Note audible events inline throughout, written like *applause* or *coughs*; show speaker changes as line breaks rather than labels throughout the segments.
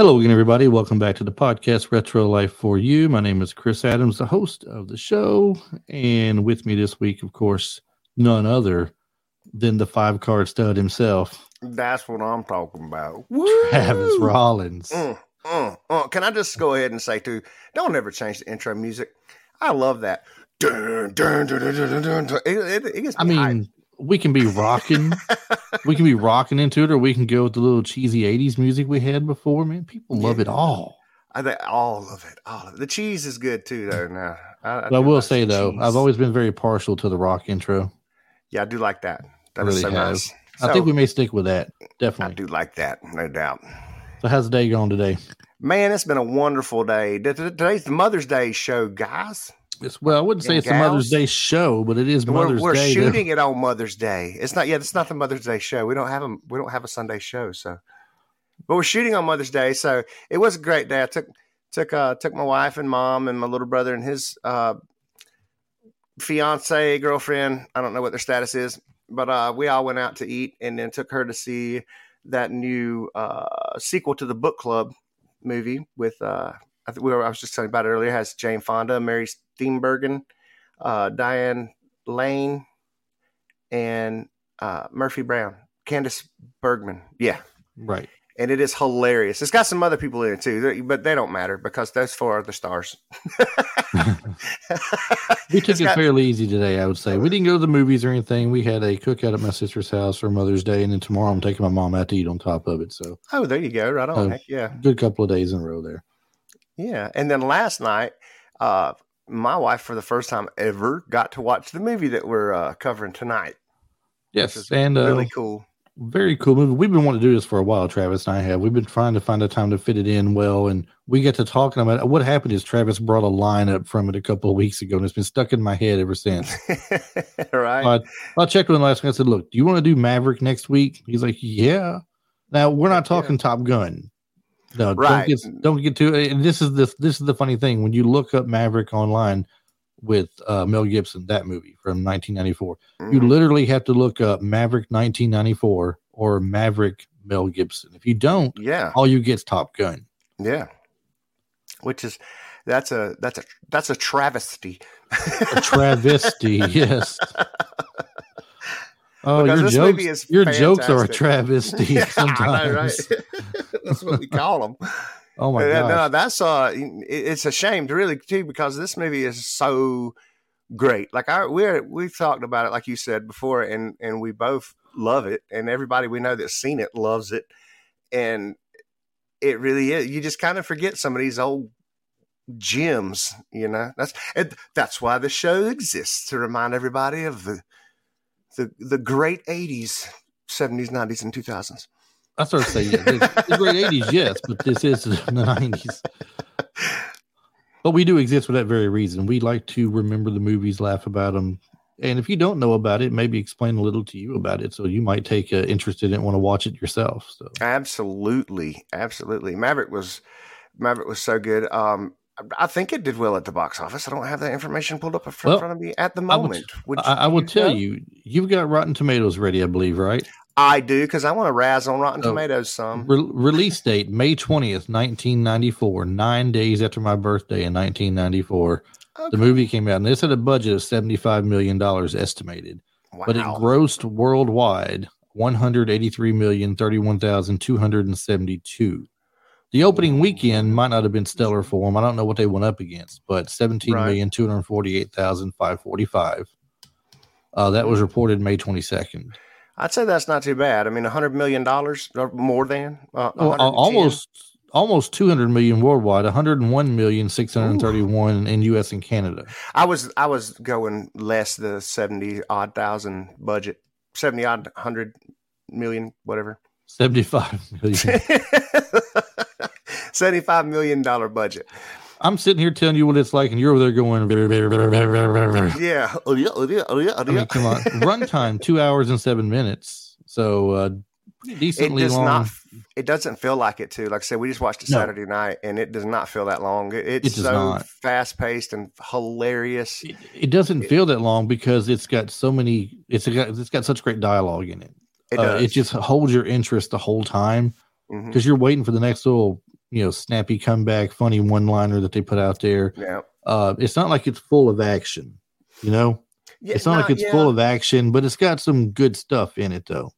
Hello again, everybody. Welcome back to the podcast Retro Life for You. My name is Chris Adams, the host of the show. And with me this week, of course, none other than the five card stud himself,
That's what I'm talking about.
Travis Rollins.
Mm, mm, mm. Can I just go ahead and say too? Don't ever change the intro music. I love that. Dun, dun, dun. It, it, it gets
I
me
mean, we can be rocking, *laughs* we can be rocking into it, or we can go with the little cheesy 80s music we had before. Man, people love it all.
I think all of it, all of it. The cheese is good too, though. Now, I,
But I will say, though,
cheese.
I've always been very partial to the rock intro.
yeah, I do like that. That
Really
so
have.
nice.
I
So,
think we may stick with that. Definitely, I
do like that, no doubt.
So, how's the day going today?
Man, it's been a wonderful day. Today's the Mother's Day show, guys.
It's, well, I wouldn't say it's a Mother's. Day show, but it is
We're, we're
Day.
shooting it on Mother's Day. It's not. Yeah, it's not the Mother's Day show. We don't have a we don't have a Sunday show. So, but we're shooting on Mother's Day. So it was a great day. I took took uh took my wife and mom and my little brother and his uh fiance girlfriend. I don't know what their status is, but uh we all went out to eat and then took her to see that new uh sequel to the book club movie with uh I, think we were, I was just telling about it earlier. Has Jane Fonda, Mary Steenburgen, uh, Diane Lane, and uh, Murphy Brown, Candice Bergen. Yeah,
right.
and it is hilarious. It's got some other people in it too, but they don't matter because those four are the stars. *laughs*
We took
It's
it
got-
fairly easy today, I would say. We didn't go to the movies or anything. We had a cookout at my sister's house for Mother's Day, and then tomorrow I'm taking my mom out to eat on top of it. So,
oh, there you go. Right on. Heck yeah.
good couple of days in a row there.
Yeah. And then last night, uh, my wife, for the first time ever, got to watch the movie that we're uh, covering tonight.
Yes, and uh,
Really cool.
very cool movie. We've been wanting to do this for a while, Travis and I have. We've been trying to find a time to fit it in well, and we get to talking about it. What happened is Travis brought a line up from it a couple of weeks ago, and it's been stuck in my head ever since. *laughs*
right.
Uh, I checked with him last week. I said, "Look, do you want to do Maverick next week?" He's like, "Yeah." Now we're not
Heck yeah.
talking Top Gun. No,
Right.
don't get don't get to it. And this is the this is the funny thing when you look up Maverick online with uh, Mel Gibson, that movie from 1994. You
Mhm.
literally have to look up Maverick 1994 or Maverick Mel Gibson. If you don't,
yeah.
all you get is Top Gun.
Yeah. Which is that's a that's a that's a travesty.
A travesty, *laughs* yes. Oh,
Because
your
this
jokes,
movie is
your jokes are a travesty *laughs* *laughs*
Yeah,
sometimes.
Right? *laughs* that's what we call them.
Oh my
no,
god.
that's uh, it's a shame to really too because this movie is so great. Like I we're we've talked about it, like you said before, and and we both love it, and everybody we know that's seen it loves it, and it really is. You just kind of forget some of these old gems, you know. That's that's why the show exists to remind everybody of the the the great '80s, '70s, '90s, and 2000s.
I started to say, yeah, the, the great 80s, yes, but this is the *laughs* 90s. But we do exist for that very reason. We like to remember the movies, laugh about them. And if you don't know about it, maybe explain a little to you about it. So you might take uh, interest in it and want to watch it yourself. So
Absolutely, absolutely. Maverick was Maverick was so good. Um, I think it did well at the box office. I don't have that information pulled up in front,
Well,
front of me at the
I
moment.
I, I will tell
know?
you, you've got Rotten Tomatoes ready, I believe, right?
I do because I want to razz on Rotten
Oh,
Tomatoes some.
Re- release date May 20th, 1994, nine days after my birthday in 1994.
Okay.
The movie came out, and this had a budget of $75 million estimated.
Wow.
but it grossed worldwide 183,031,272. The opening weekend might not have been stellar for them. I don't know what they went up against, but 17,248,545. Uh, that was reported May 22nd.
I'd say that's not too bad. I mean, a hundred million dollars or more than uh,
Oh, almost almost 200 million worldwide, 101 million 631 in US and Canada.
I was I was going less the seventy odd thousand budget, seventy odd hundred million, whatever.
75 million. *laughs*
Seventy-five million dollar budget.
I'm sitting here telling you what it's like, and you're over there going.
Yeah. Oh yeah. Oh yeah. Oh yeah. Oh
I mean,
yeah.
come on. *laughs* Runtime two hours and seven minutes. So uh, pretty
It
decently
does
long.
not. It doesn't feel like it too. Like I said, we just watched it
No.
Saturday night, and it does not feel that long. It's
It
so fast paced and hilarious.
it, it doesn't feel that long because it's got so many. It's got it's got such great dialogue in it.
It
Uh, it just holds your interest the whole time because you're waiting for the next little you know snappy comeback, funny one liner that they put out there.
Yeah.
Uh, it's not like it's full of action, you know.
Yeah,
it's not
no,
like it's
yeah.
full of action, but it's got some good stuff in it though.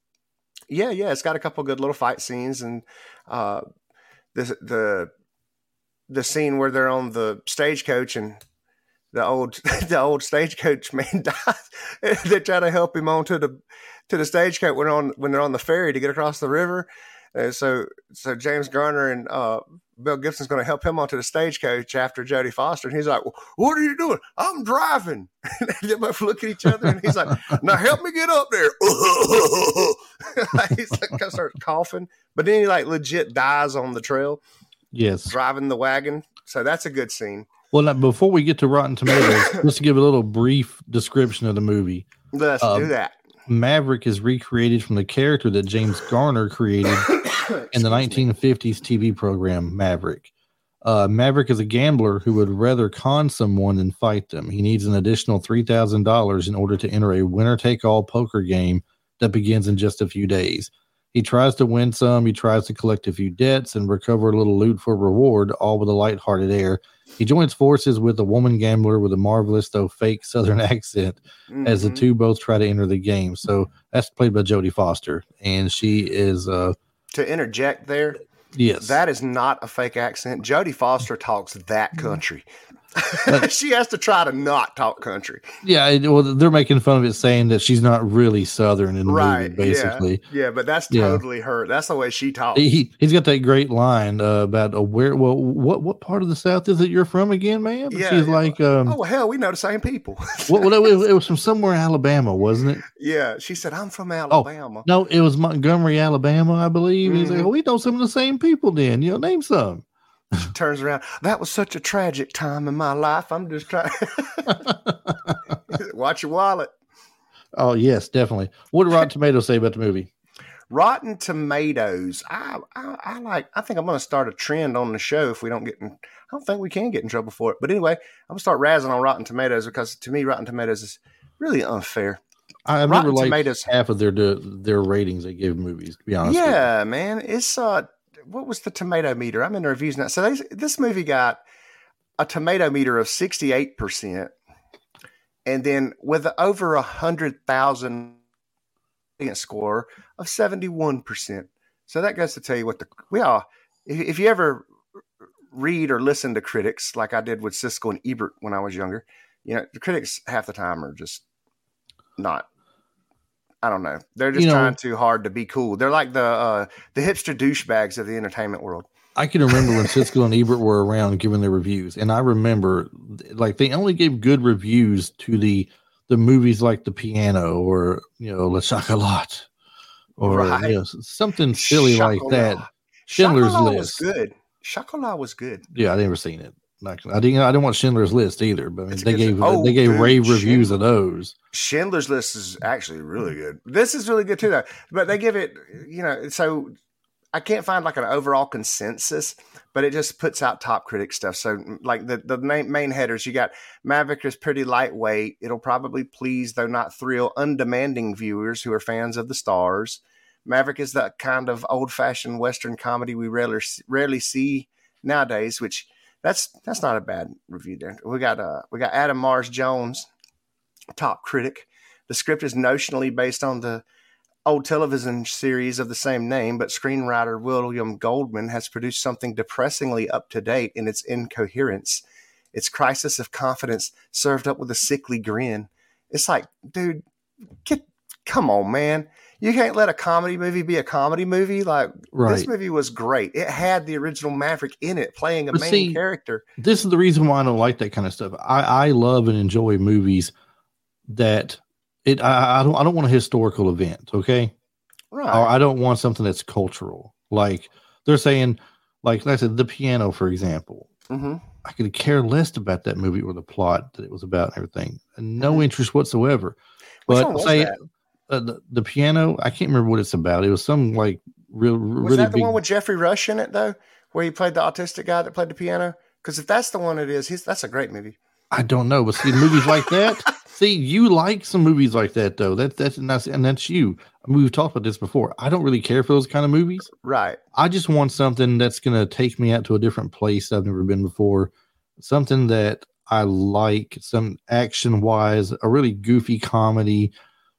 Yeah, yeah, it's got a couple good little fight scenes, and uh, the the the scene where they're on the stagecoach and the old *laughs* the old stagecoach *laughs* man dies. they try to help him onto the to the stagecoach when on when they're on the ferry to get across the river. And so so James Garner and uh, Bill Gibson's going to help him onto the stagecoach after Jodie Foster, and he's like, "What are you doing? I'm driving." *laughs* And they both look at each other, and he's like, "Now help me get up there." he's like, starts coughing, but then he like legit dies on the trail
Yes.
driving the wagon. So that's a good scene.
Well, now, before we get to Rotten Tomatoes, *coughs* just to give a little brief description of the movie,
Let's
Um,
do that.
Maverick is recreated from the character that James Garner created *coughs* in the 1950s TV program Maverick. Uh, Maverick is a gambler who would rather con someone than fight them. He needs an additional $3,000 in order to enter a winner take all poker game that begins in just a few days. He tries to win some, he tries to collect a few debts and recover a little loot for reward, all with a lighthearted air. He joins forces with a woman gambler with a marvelous, though fake Southern *laughs* accent as the
Mhm.
two both try to enter the game. So that's played by Jodie Foster, and she is uh
to interject there,
yes,
that is not a fake accent. Jodie Foster talks that
Mm-hmm.
Country. *laughs* she has to try to not talk country.
yeah. Well, they're making fun of it, saying that she's not really Southern in the
Right,
movie, basically.
Yeah, but that's
Yeah.
totally her. That's the way she talks.
He he's got that great line uh, about uh, where well what what part of the South is it you're from again, ma'am?
Yeah,
she's
yeah.
like um
oh, hell, we know the same people. *laughs*
what it, was, it was from somewhere in Alabama, wasn't it?
yeah, she said, I'm from Alabama.
Oh,
Alabama.
No, it was Montgomery, Alabama, I believe. He's like, oh, we know some of the same people. Then you know, name some.
Turns around. That was such a tragic time in my life. I'm just trying. *laughs* Watch your wallet.
Oh yes, definitely. What did Rotten *laughs* Tomatoes say about the movie?
Rotten Tomatoes. I, I I like. I think I'm going to start a trend on the show if we don't get in. I don't think we can get in trouble for it. But anyway, I'm going to start razzing on Rotten Tomatoes because to me, Rotten Tomatoes is really unfair.
I- I've
Rotten Tomatoes-
half of their their ratings they give movies. To be honest, with you.
Yeah, man. It's uh, what was the tomato meter? I'm in the reviews now. So they, this movie got a tomato meter of 68 percent, and then with over a hundred thousand score of 71 percent. So that goes to tell you what the we all. If, if you ever read or listen to critics like I did with Siskel and Ebert when I was younger, you know the critics half the time are just not. I don't know. They're just
You know-
trying too hard to be cool. They're like the uh, the hipster douchebags of the entertainment world.
I can remember when Siskel and Ebert were around giving their reviews, and I remember like they only gave good reviews to the the movies like The Piano or you know Le Chocolat or
Right.
you know, something silly like that. Schindler's
Chocolat
List.
was good. Chocolat was good.
Yeah, I never seen it. Not, I didn't. I didn't want Schindler's List either. But I mean, they gave
oh,
they gave
dude,
rave reviews
Schindler-
of those.
Schindler's List is actually really good. This is really good too, though. But they give it, you know, so I can't find like an overall consensus, but it just puts out top critic stuff. So, like the the main, main headers, you got Maverick is pretty lightweight. It'll probably please, though not thrill, undemanding viewers who are fans of the stars. Maverick is that kind of old fashioned Western comedy we rarely rarely see nowadays, which that's that's not a bad review there. We got uh we got Adam Mars Jones, top critic. The script is notionally based on the old television series of the same name, but screenwriter William Goldman has produced something depressingly up to date in its incoherence. Its crisis of confidence served up with a sickly grin. It's like, dude, get come on, man. You can't let a comedy movie be a comedy movie. Like
Right.
this movie was great. It had the original Maverick in it, playing a
But
main
see,
character.
this is the reason why I don't like that kind of stuff. I, I love and enjoy movies that it I, I don't I don't want a historical event, okay?
Right.
Or I don't want something that's cultural. Like they're saying, like, like I said, the piano, for example.
hmm
I could care less about that movie or the plot that it was about and everything. No
Mhm.
interest whatsoever. But say
that?
Uh, the, the piano, I can't remember what it's about. It was some like real,
Was
really
that the
big.
one with Geoffrey Rush in it though, where he played the autistic guy that played the piano? Because if that's the one it is, he's that's a great movie.
I don't know, but see movies like that, *laughs* See, you like some movies like that though. That's that's and that's and that's you. I mean, we've talked about this before. I don't really care for those kind of movies.
Right.
I just want something that's gonna take me out to a different place I've never been before. Something that I like, some action wise, a really goofy comedy,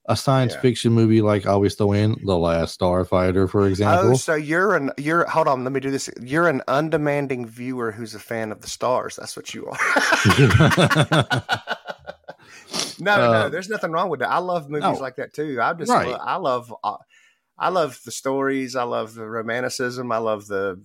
a science
Yeah.
fiction movie like I always throw in The Last Starfighter, for example.
Oh,
example.
so you're an you're hold on, let me do this. You're an undemanding viewer who's a fan of the stars. That's what you are. *laughs* *laughs* no, no,
Uh,
there's nothing wrong with that. I love movies
no.
like that too. I just
Right.
lo- I love uh, I love the stories. I love the romanticism. I love the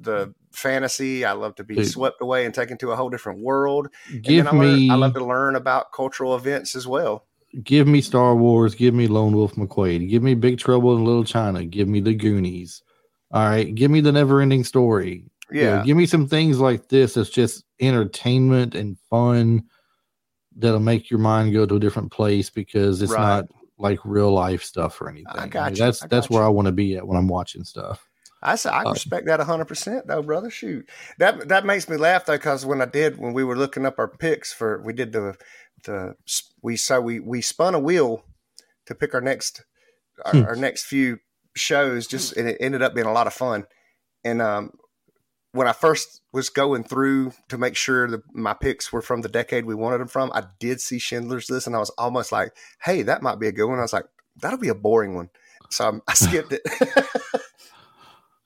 the fantasy. I love to be
Dude.
swept away and taken to a whole different world. And
give
then I, learn-
me
I love to learn about cultural events as well.
Give me Star Wars, give me Lone Wolf McQuaid, give me Big Trouble in Little China, give me the Goonies. All right, give me the never ending story. You know,
Yeah.
give me some things like this that's just entertainment and fun that'll make your mind go to a different place because it's
Right.
not like real life stuff or anything.
I
mean,
got you.
That's
I
that's where
you.
I want to be at when I'm watching stuff.
I I
Uh,
respect that hundred percent though, brother. Shoot, that that makes me laugh though, because when I did when we were looking up our picks for we did the the we so we we spun a wheel to pick our next our,
Hmm.
our next few shows. Just and it ended up being a lot of fun. And um, when I first was going through to make sure that my picks were from the decade we wanted them from, I did see Schindler's List, and I was almost like, "Hey, that might be a good one." I was like, "That'll be a boring one," so I, I skipped it. *laughs*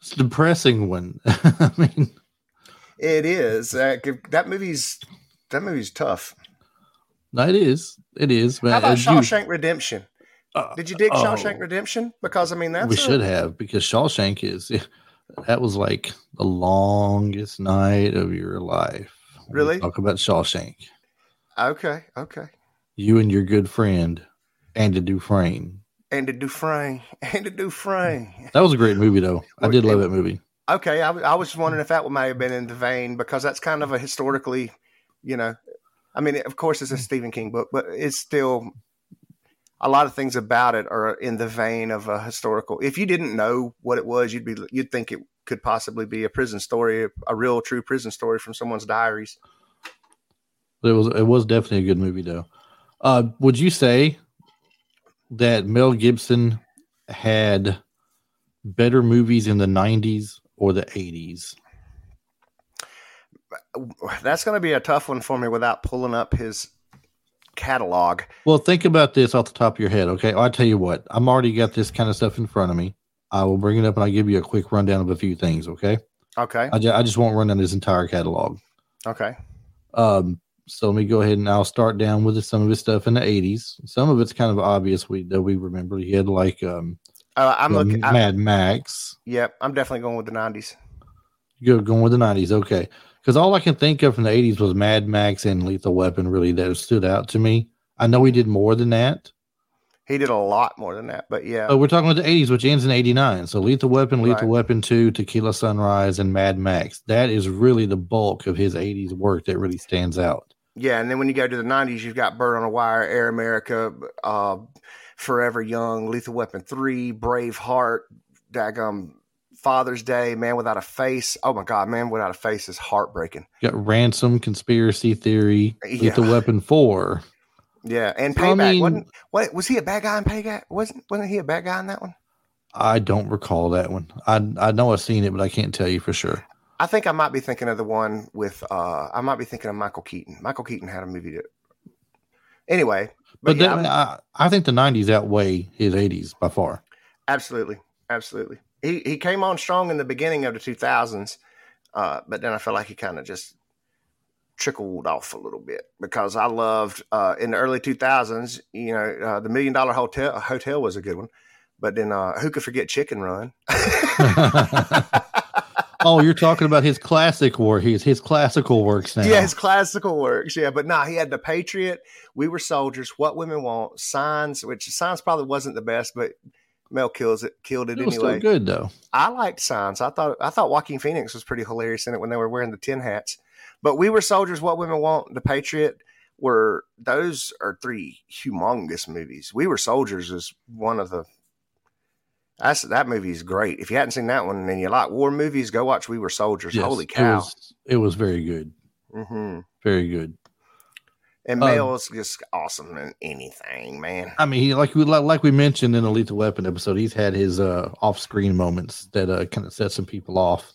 It's a depressing one. *laughs* I mean,
It is. Uh, that movie's that movie's tough.
No, it is. It is. But
How about
as you-
Shawshank Redemption?
uh,
Did you dig
oh.
Shawshank Redemption? Because I mean, that's
we
a-
should have because Shawshank is *laughs* that was like the longest night of your life.
Really?
Talk about Shawshank.
Okay, okay.
You and your good friend Andy Dufresne.
And the Dufresne, *laughs* and the Dufresne.
That was a great movie, though. I did love that movie.
Okay, I, I was wondering if that might have been in the vein because that's kind of a historically, you know, I mean, of course, it's a Stephen King book, but it's still a lot of things about it are in the vein of a historical. If you didn't know what it was, you'd be you'd think it could possibly be a prison story, a real true prison story from someone's diaries.
It was it was definitely a good movie, though. Uh, would you say that Mel Gibson had better movies in the '90s or the '80s?
That's going to be a tough one for me without pulling up his catalog.
Well, think about this off the top of your head, okay? I'll tell you what. I'm already got this kind of stuff in front of me. I will bring it up and I'll give you a quick rundown of a few things, okay?
Okay,
I, ju- I just won't run down his entire catalog.
okay,
Um, so let me go ahead and I'll start down with some of his stuff in the 80s. Some of it's kind of obvious we that we remember. He had like um,
uh, I'm looking. I,
Mad Max.
yep, I'm definitely going with the '90s.
Go going with the 90s, okay? Because all I can think of from the 80s was Mad Max and Lethal Weapon. Really, that stood out to me. I know he did more than that.
He did a lot more than that, but yeah,
But we're talking about the 80s, which ends in 89. So Lethal Weapon, Lethal
Right.
Weapon 2, Tequila Sunrise, and Mad Max. That is really the bulk of his 80s work that really stands out.
yeah. And then when you go to the '90s, you've got Bird on a Wire, Air America, uh, Forever Young, Lethal Weapon Three, Braveheart, Dagum, Father's Day, Man Without a Face. Oh my God, Man Without a Face is heartbreaking.
Got Ransom, Conspiracy Theory,
Yeah.
Lethal Weapon 4.
Yeah, and
I
Payback
mean-
wasn't. What was he a bad guy in Payback? Wasn't wasn't he a bad guy in that one?
I don't recall that one. I I know I've seen it, but I can't tell you for sure.
I think I might be thinking of the one with. uh I might be thinking of Michael Keaton. Michael Keaton had a movie that. Anyway,
But,
but, yeah,
that, I, I think the 90s outweigh his 80s by far.
absolutely, absolutely. He he came on strong in the beginning of the 2000s, uh, but then I felt like he kind of just trickled off a little bit because I loved uh, in the early 2000s. You know, uh, the Million Dollar Hotel Hotel was a good one, but then uh, who could forget Chicken Run? *laughs*
oh, you're talking about his classic work. His his classical works now.
Yeah, his classical works. Yeah, but nah, he had the Patriot, We Were Soldiers, What Women Want, Signs, which Signs probably wasn't the best, but Mel kills it, killed it,
it
anyway.
good though.
I liked Signs. I thought I thought Joaquin Phoenix was pretty hilarious in it when they were wearing the tin hats. But We Were Soldiers, What Women Want, The Patriot were those are three humongous movies. We Were Soldiers is one of the that's that movie is great. If you hadn't seen that one and you like war movies, go watch We Were Soldiers.
Yes,
Holy
It
cow!
was, it was very good.
hmm
Very good.
And
Um,
Mel is just awesome in anything, man.
I mean, he, like we like we mentioned in the Lethal Weapon episode, he's had his uh, off-screen moments that uh, kind of set some people off.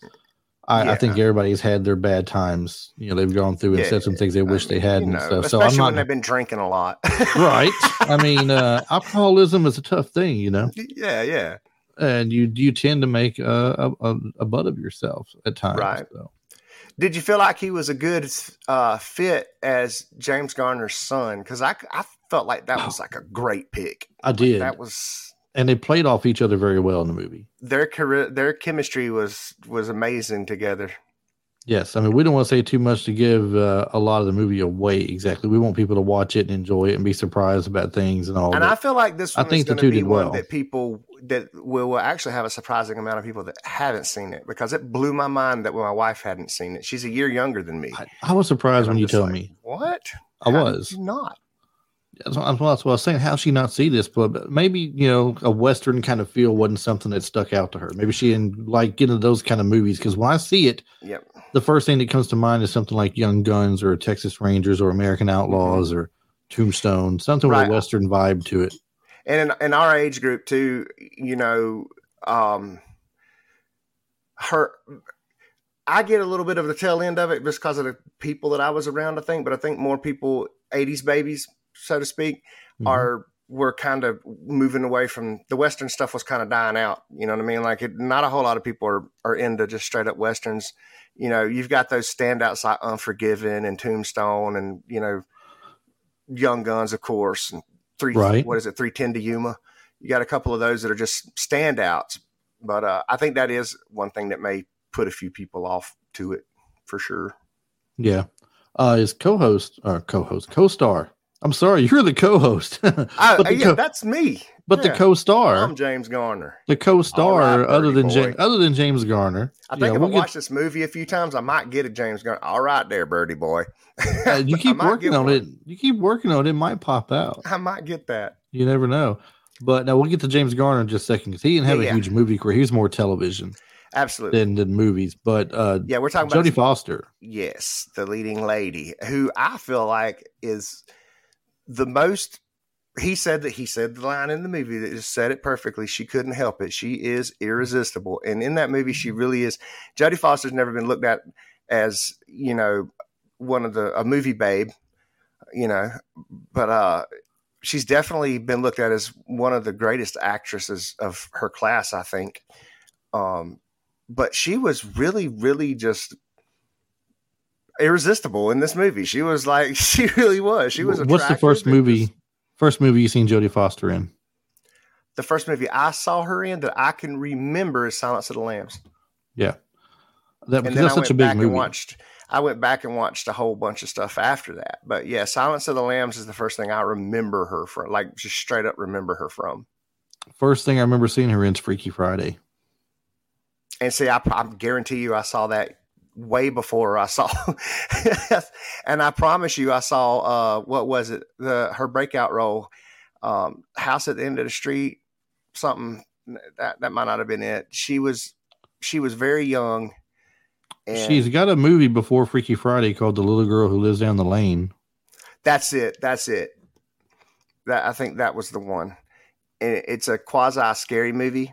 I, I think everybody's had their bad times. You know, they've gone through and
Yeah,
said some things they wish
I
they
mean,
hadn't.
you know,
so, so I'm
especially when
not
they've been drinking a lot.
right. I mean, uh, *laughs* alcoholism is a tough thing, you know,
yeah, yeah.
and you you tend to make a a, a, a butt of yourself at times.
Right.
So.
Did you feel like he was a good uh, fit as James Garner's son? Because I, I felt like that was like a great pick.
I did,
That was
and they played off each other very well in the movie.
their career, their chemistry was was amazing together.
Yes, I mean we don't want to say too much to give uh, a lot of the movie away. Exactly, we want people to watch it and enjoy it and be surprised about things and all.
And I feel like this
I think
is
the
going
two
to be
did
one
well.
that people that will, will actually have a surprising amount of people that haven't seen it because it blew my mind that my wife hadn't seen it. She's a year younger than me.
I, I was surprised when you told
like,
me.
what?
I
How
was.
not.
That's what, that's what I was saying. How she not see this? But maybe you know a western kind of feel wasn't something that stuck out to her. Maybe she didn't like getting those kind of movies because when I see it,
Yep.
The first thing that comes to mind is something like Young Guns or Texas Rangers or American Outlaws or Tombstone, something with
Mm-hmm.
A western vibe to it.
and in, in our age group too you know um her i get a little bit of the tail end of it just because of the people that i was around i think but i think more people 80s babies so to speak
Mhm.
are were kind of moving away from the western stuff was kind of dying out you know what i mean like it, not a whole lot of people are, are into just straight up westerns you know you've got those standouts like unforgiven and tombstone and you know young guns of course and three
Right.
what is it 310 to yuma you got a couple of those that are just standouts but uh, i think that is one thing that may put a few people off to it for sure
Yeah. Uh, his co-host or co-host, co-star. I'm sorry, you're the co-host, *laughs*
oh,
the,
yeah
co-
that's me
but the co-star,
i'm james garner
the co-star,
All right,
other than
boy.
James, other than James Garner.
I
yeah,
think if
we'll
I
get-
watch this movie a few times, I might get a James Garner. All right, there, Birdie boy.
uh, you *laughs* keep working on
one.
it. You keep working on it. It might pop out.
I might get that.
You never know. But now we'll get to James Garner in just a second because he didn't have
Yeah,
a
yeah.
huge movie career. He was more television
Absolutely.
than, than movies. But uh,
yeah, we're talking about
Jodie Foster.
yes, the leading lady who I feel like is the most. He said that he said the line in the movie that just said it perfectly. She couldn't help it. She is irresistible, and in that movie, she really is. Jodie Foster's never been looked at as you know one of the a movie babe, you know, but uh, she's definitely been looked at as one of the greatest actresses of her class. I think. Um, but she was really, really just irresistible in this movie. She was like, *laughs* she really was. She was.
What's the first movie?
just-
First movie you seen Jodie Foster in?
the first movie I saw her in that I can remember is Silence of the Lambs.
Yeah, that
and then
that's
I
such a big movie.
watched. I went back and watched a whole bunch of stuff after that. But yeah, Silence of the Lambs is the first thing I remember her from. Like just straight up remember her from.
First thing I remember seeing her in is Freaky Friday.
And see, I, I guarantee you, I saw that way before I saw. *laughs* and I promise you, I saw uh, what was it? The her breakout role, um, House at the End of the Street, something that that might not have been it. She was she was very young. And
She's got a movie before Freaky Friday called The Little Girl Who Lives Down the Lane.
that's it. That's it. That I think that was the one. And it's a quasi scary movie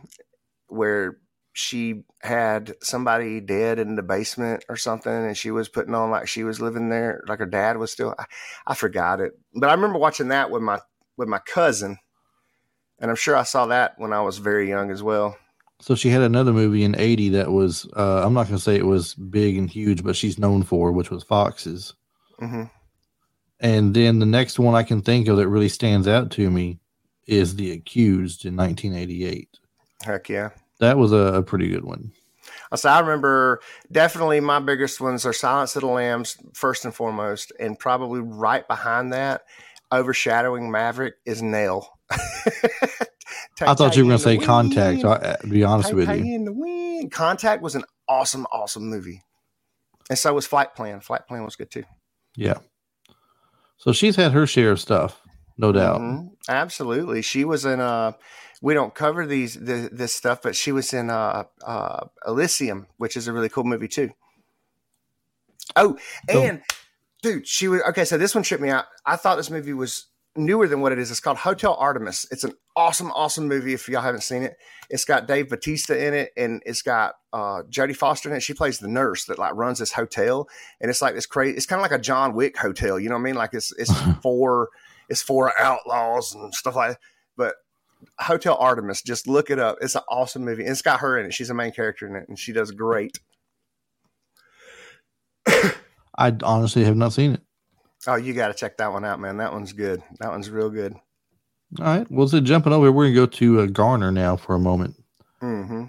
where she had somebody dead in the basement or something, and she was putting on like she was living there, like her dad was still. I, I forgot it, but I remember watching that with my with my cousin, and I'm sure I saw that when I was very young as well.
So she had another movie in '80 that was uh, I'm not going to say it was big and huge, but she's known for, which was Foxes.
hmm
And then the next one I can think of that really stands out to me is The Accused in 1988.
Heck yeah.
That was a, a pretty good one.
So I remember definitely my biggest ones are Silence of the Lambs, first and foremost, and probably right behind that, overshadowing Maverick is Nell. *laughs*
I thought you were going to say Contact. I, uh, to be honest with you,
wind. Contact was an awesome, awesome movie, and so was Flight Plan. Flight Plan was good too.
yeah. So she's had her share of stuff, no doubt.
Mhm. Absolutely, she was in. Uh, we don't cover these the, this stuff, but she was in uh, uh, Elysium, which is a really cool movie too. Oh,
So-
and dude, she was okay. So this one tripped me out. I thought this movie was newer than what it is. It's called Hotel Artemis. It's an awesome, awesome movie. If y'all haven't seen it, it's got Dave Bautista in it, and it's got uh, Jodie Foster in it. She plays the nurse that like runs this hotel, and it's like this crazy. It's kind of like a John Wick hotel. You know what I mean? Like it's it's *laughs* for it's for outlaws and stuff like. that. But Hotel Artemis, just look it up. It's an awesome movie. And it's got her in it. She's a main character in it, and she does great.
I honestly have not seen it.
Oh, you got to check that one out, man. That one's good. That one's real good.
All right. Well, so jumping over, we're gonna go to uh, Garner now for a moment.
hmm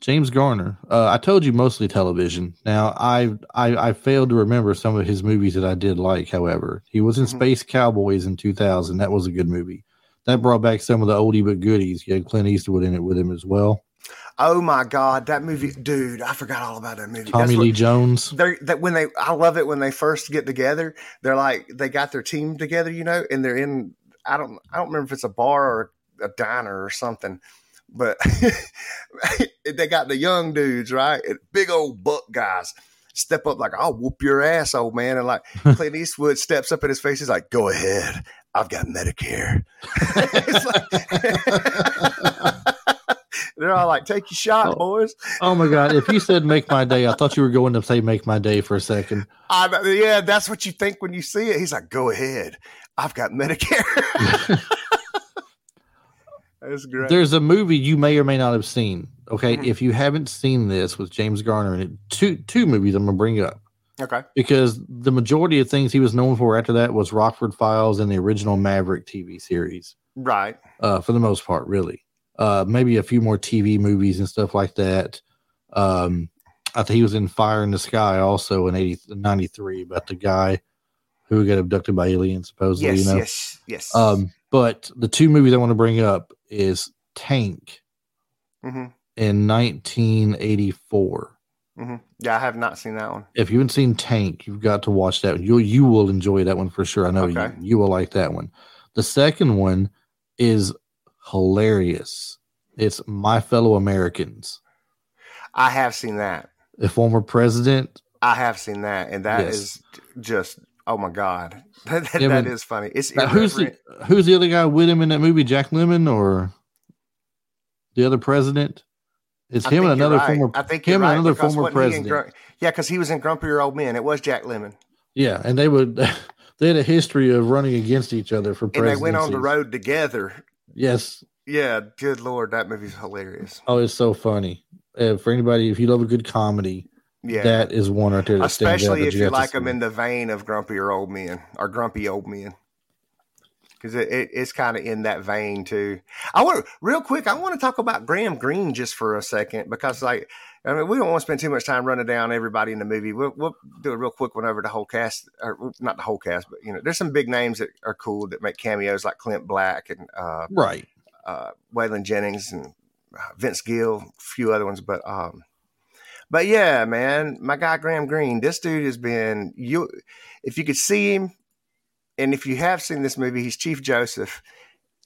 James Garner. Uh, I told you mostly television. Now I, I I failed to remember some of his movies that I did like. However, he was in
Mhm.
Space Cowboys in 2000. That was a good movie. That brought back some of the oldie but goodies. He had Clint Eastwood in it with him as well.
Oh my god, that movie, dude! I forgot all about that movie.
Tommy
That's
Lee
what-
Jones.
They're that when they, I love it when they first get together. They're like they got their team together, you know, and they're in. I don't, I don't remember if it's a bar or a diner or something, but *laughs* they got the young dudes, right? And big old buck guys step up like, "I'll whoop your ass, old man," and like *laughs* Clint Eastwood steps up in his face. He's like, "Go ahead, I've got Medicare." It's *laughs* like- They're all like, "Take your shot,
Oh.
boys."
Oh my god! If you said "Make My Day," I thought you were going to say "Make My Day" for a second.
I, yeah, that's what you think when you see it. He's like, "Go ahead, I've got Medicare." *laughs* that's great.
There's a movie you may or may not have seen. Okay,
Mhm.
if you haven't seen this with James Garner in it, two two movies I'm gonna bring up.
Okay,
because the majority of things he was known for after that was Rockford Files and the original Maverick TV series,
right.
uh, for the most part, really. Uh, maybe a few more TV movies and stuff like that. Um, I think he was in Fire in the Sky also in 80, 93 about the guy who got abducted by aliens, supposedly.
Yes,
you know?
yes, yes.
Um, but the two movies I want to bring up is Tank
hmm
in 1984.
Hmm Yeah, I have not seen that one.
if you haven't seen Tank, you've got to watch that. You you will enjoy that one for sure. I know
Okay.
you, you will like that one. The second one is hilarious. It's My Fellow Americans.
I have seen that.
The former president.
I have seen that, and that
Yes.
is just oh my god, *laughs* that,
Yeah,
that is funny. It's
who's the who's the other guy with him in that movie? Jack Lemmon or the other president? It's
I
him and another
right.
former
I think
him
right,
and another former
wasn't he in
president.
Yeah, because he was in Grumpier Old Men. It was Jack Lemmon,
yeah, and they would *laughs* they had a history of running against each other for
and they went on the road together.
Yes,
Yeah, good lord, that movie's hilarious.
Oh, it's so funny. Uh, for anybody, if you love a good comedy,
Yeah,
that is one right there. That stands out
especially if
you
you like them in the vein of grumpier old men or grumpy old men because it, it, it's kind of in that vein too i want real quick i want to talk about graham greene just for a second because like i mean we don't want to spend too much time running down everybody in the movie we'll, we'll do a real quick one over the whole cast or not the whole cast but you know there's some big names that are cool that make cameos like clint black and uh,
right.
uh, Waylon Jennings and uh, Vince Gill, a few other ones, but um, but yeah, man, my guy Graham Greene, this dude has been you. If you could see him, and if you have seen this movie, he's Chief Joseph,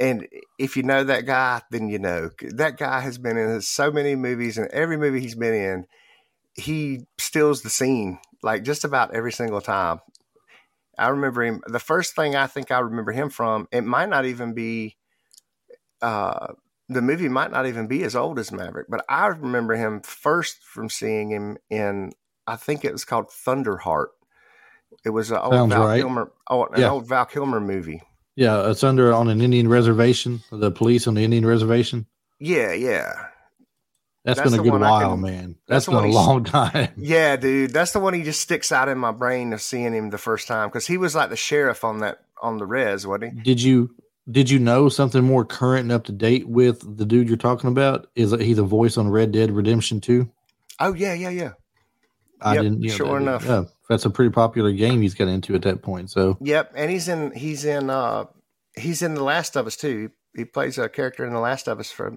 and if you know that guy, then you know that guy has been in so many movies, and every movie he's been in, he steals the scene like just about every single time. I remember him. The first thing I think I remember him from, it might not even be uh, the movie might not even be as old as Maverick, but I remember him first from seeing him in I think it was called Thunderheart. It was an old
Sounds
Val
right.
Kilmer, oh, an
Yeah.
old Val Kilmer movie.
Yeah, it's under on an Indian reservation. The police on the Indian reservation.
Yeah, yeah,
That's
That's
been a good while,
can-
man.
that's
That's been a long *laughs* time.
yeah, dude. That's the one he just sticks out in my brain of seeing him the first time because he was like the sheriff on that on the res, wasn't he?
Did you did you know something more current and up to date with the dude you're talking about? Is that he's a voice on Red Dead Redemption 2?
Oh yeah, yeah, yeah.
I
Yep,
didn't. You know,
sure enough.
Yeah, that's a pretty popular game he's got into at that point. So
Yep, and he's in he's in uh he's in The Last of Us too. He plays a character in The Last of Us for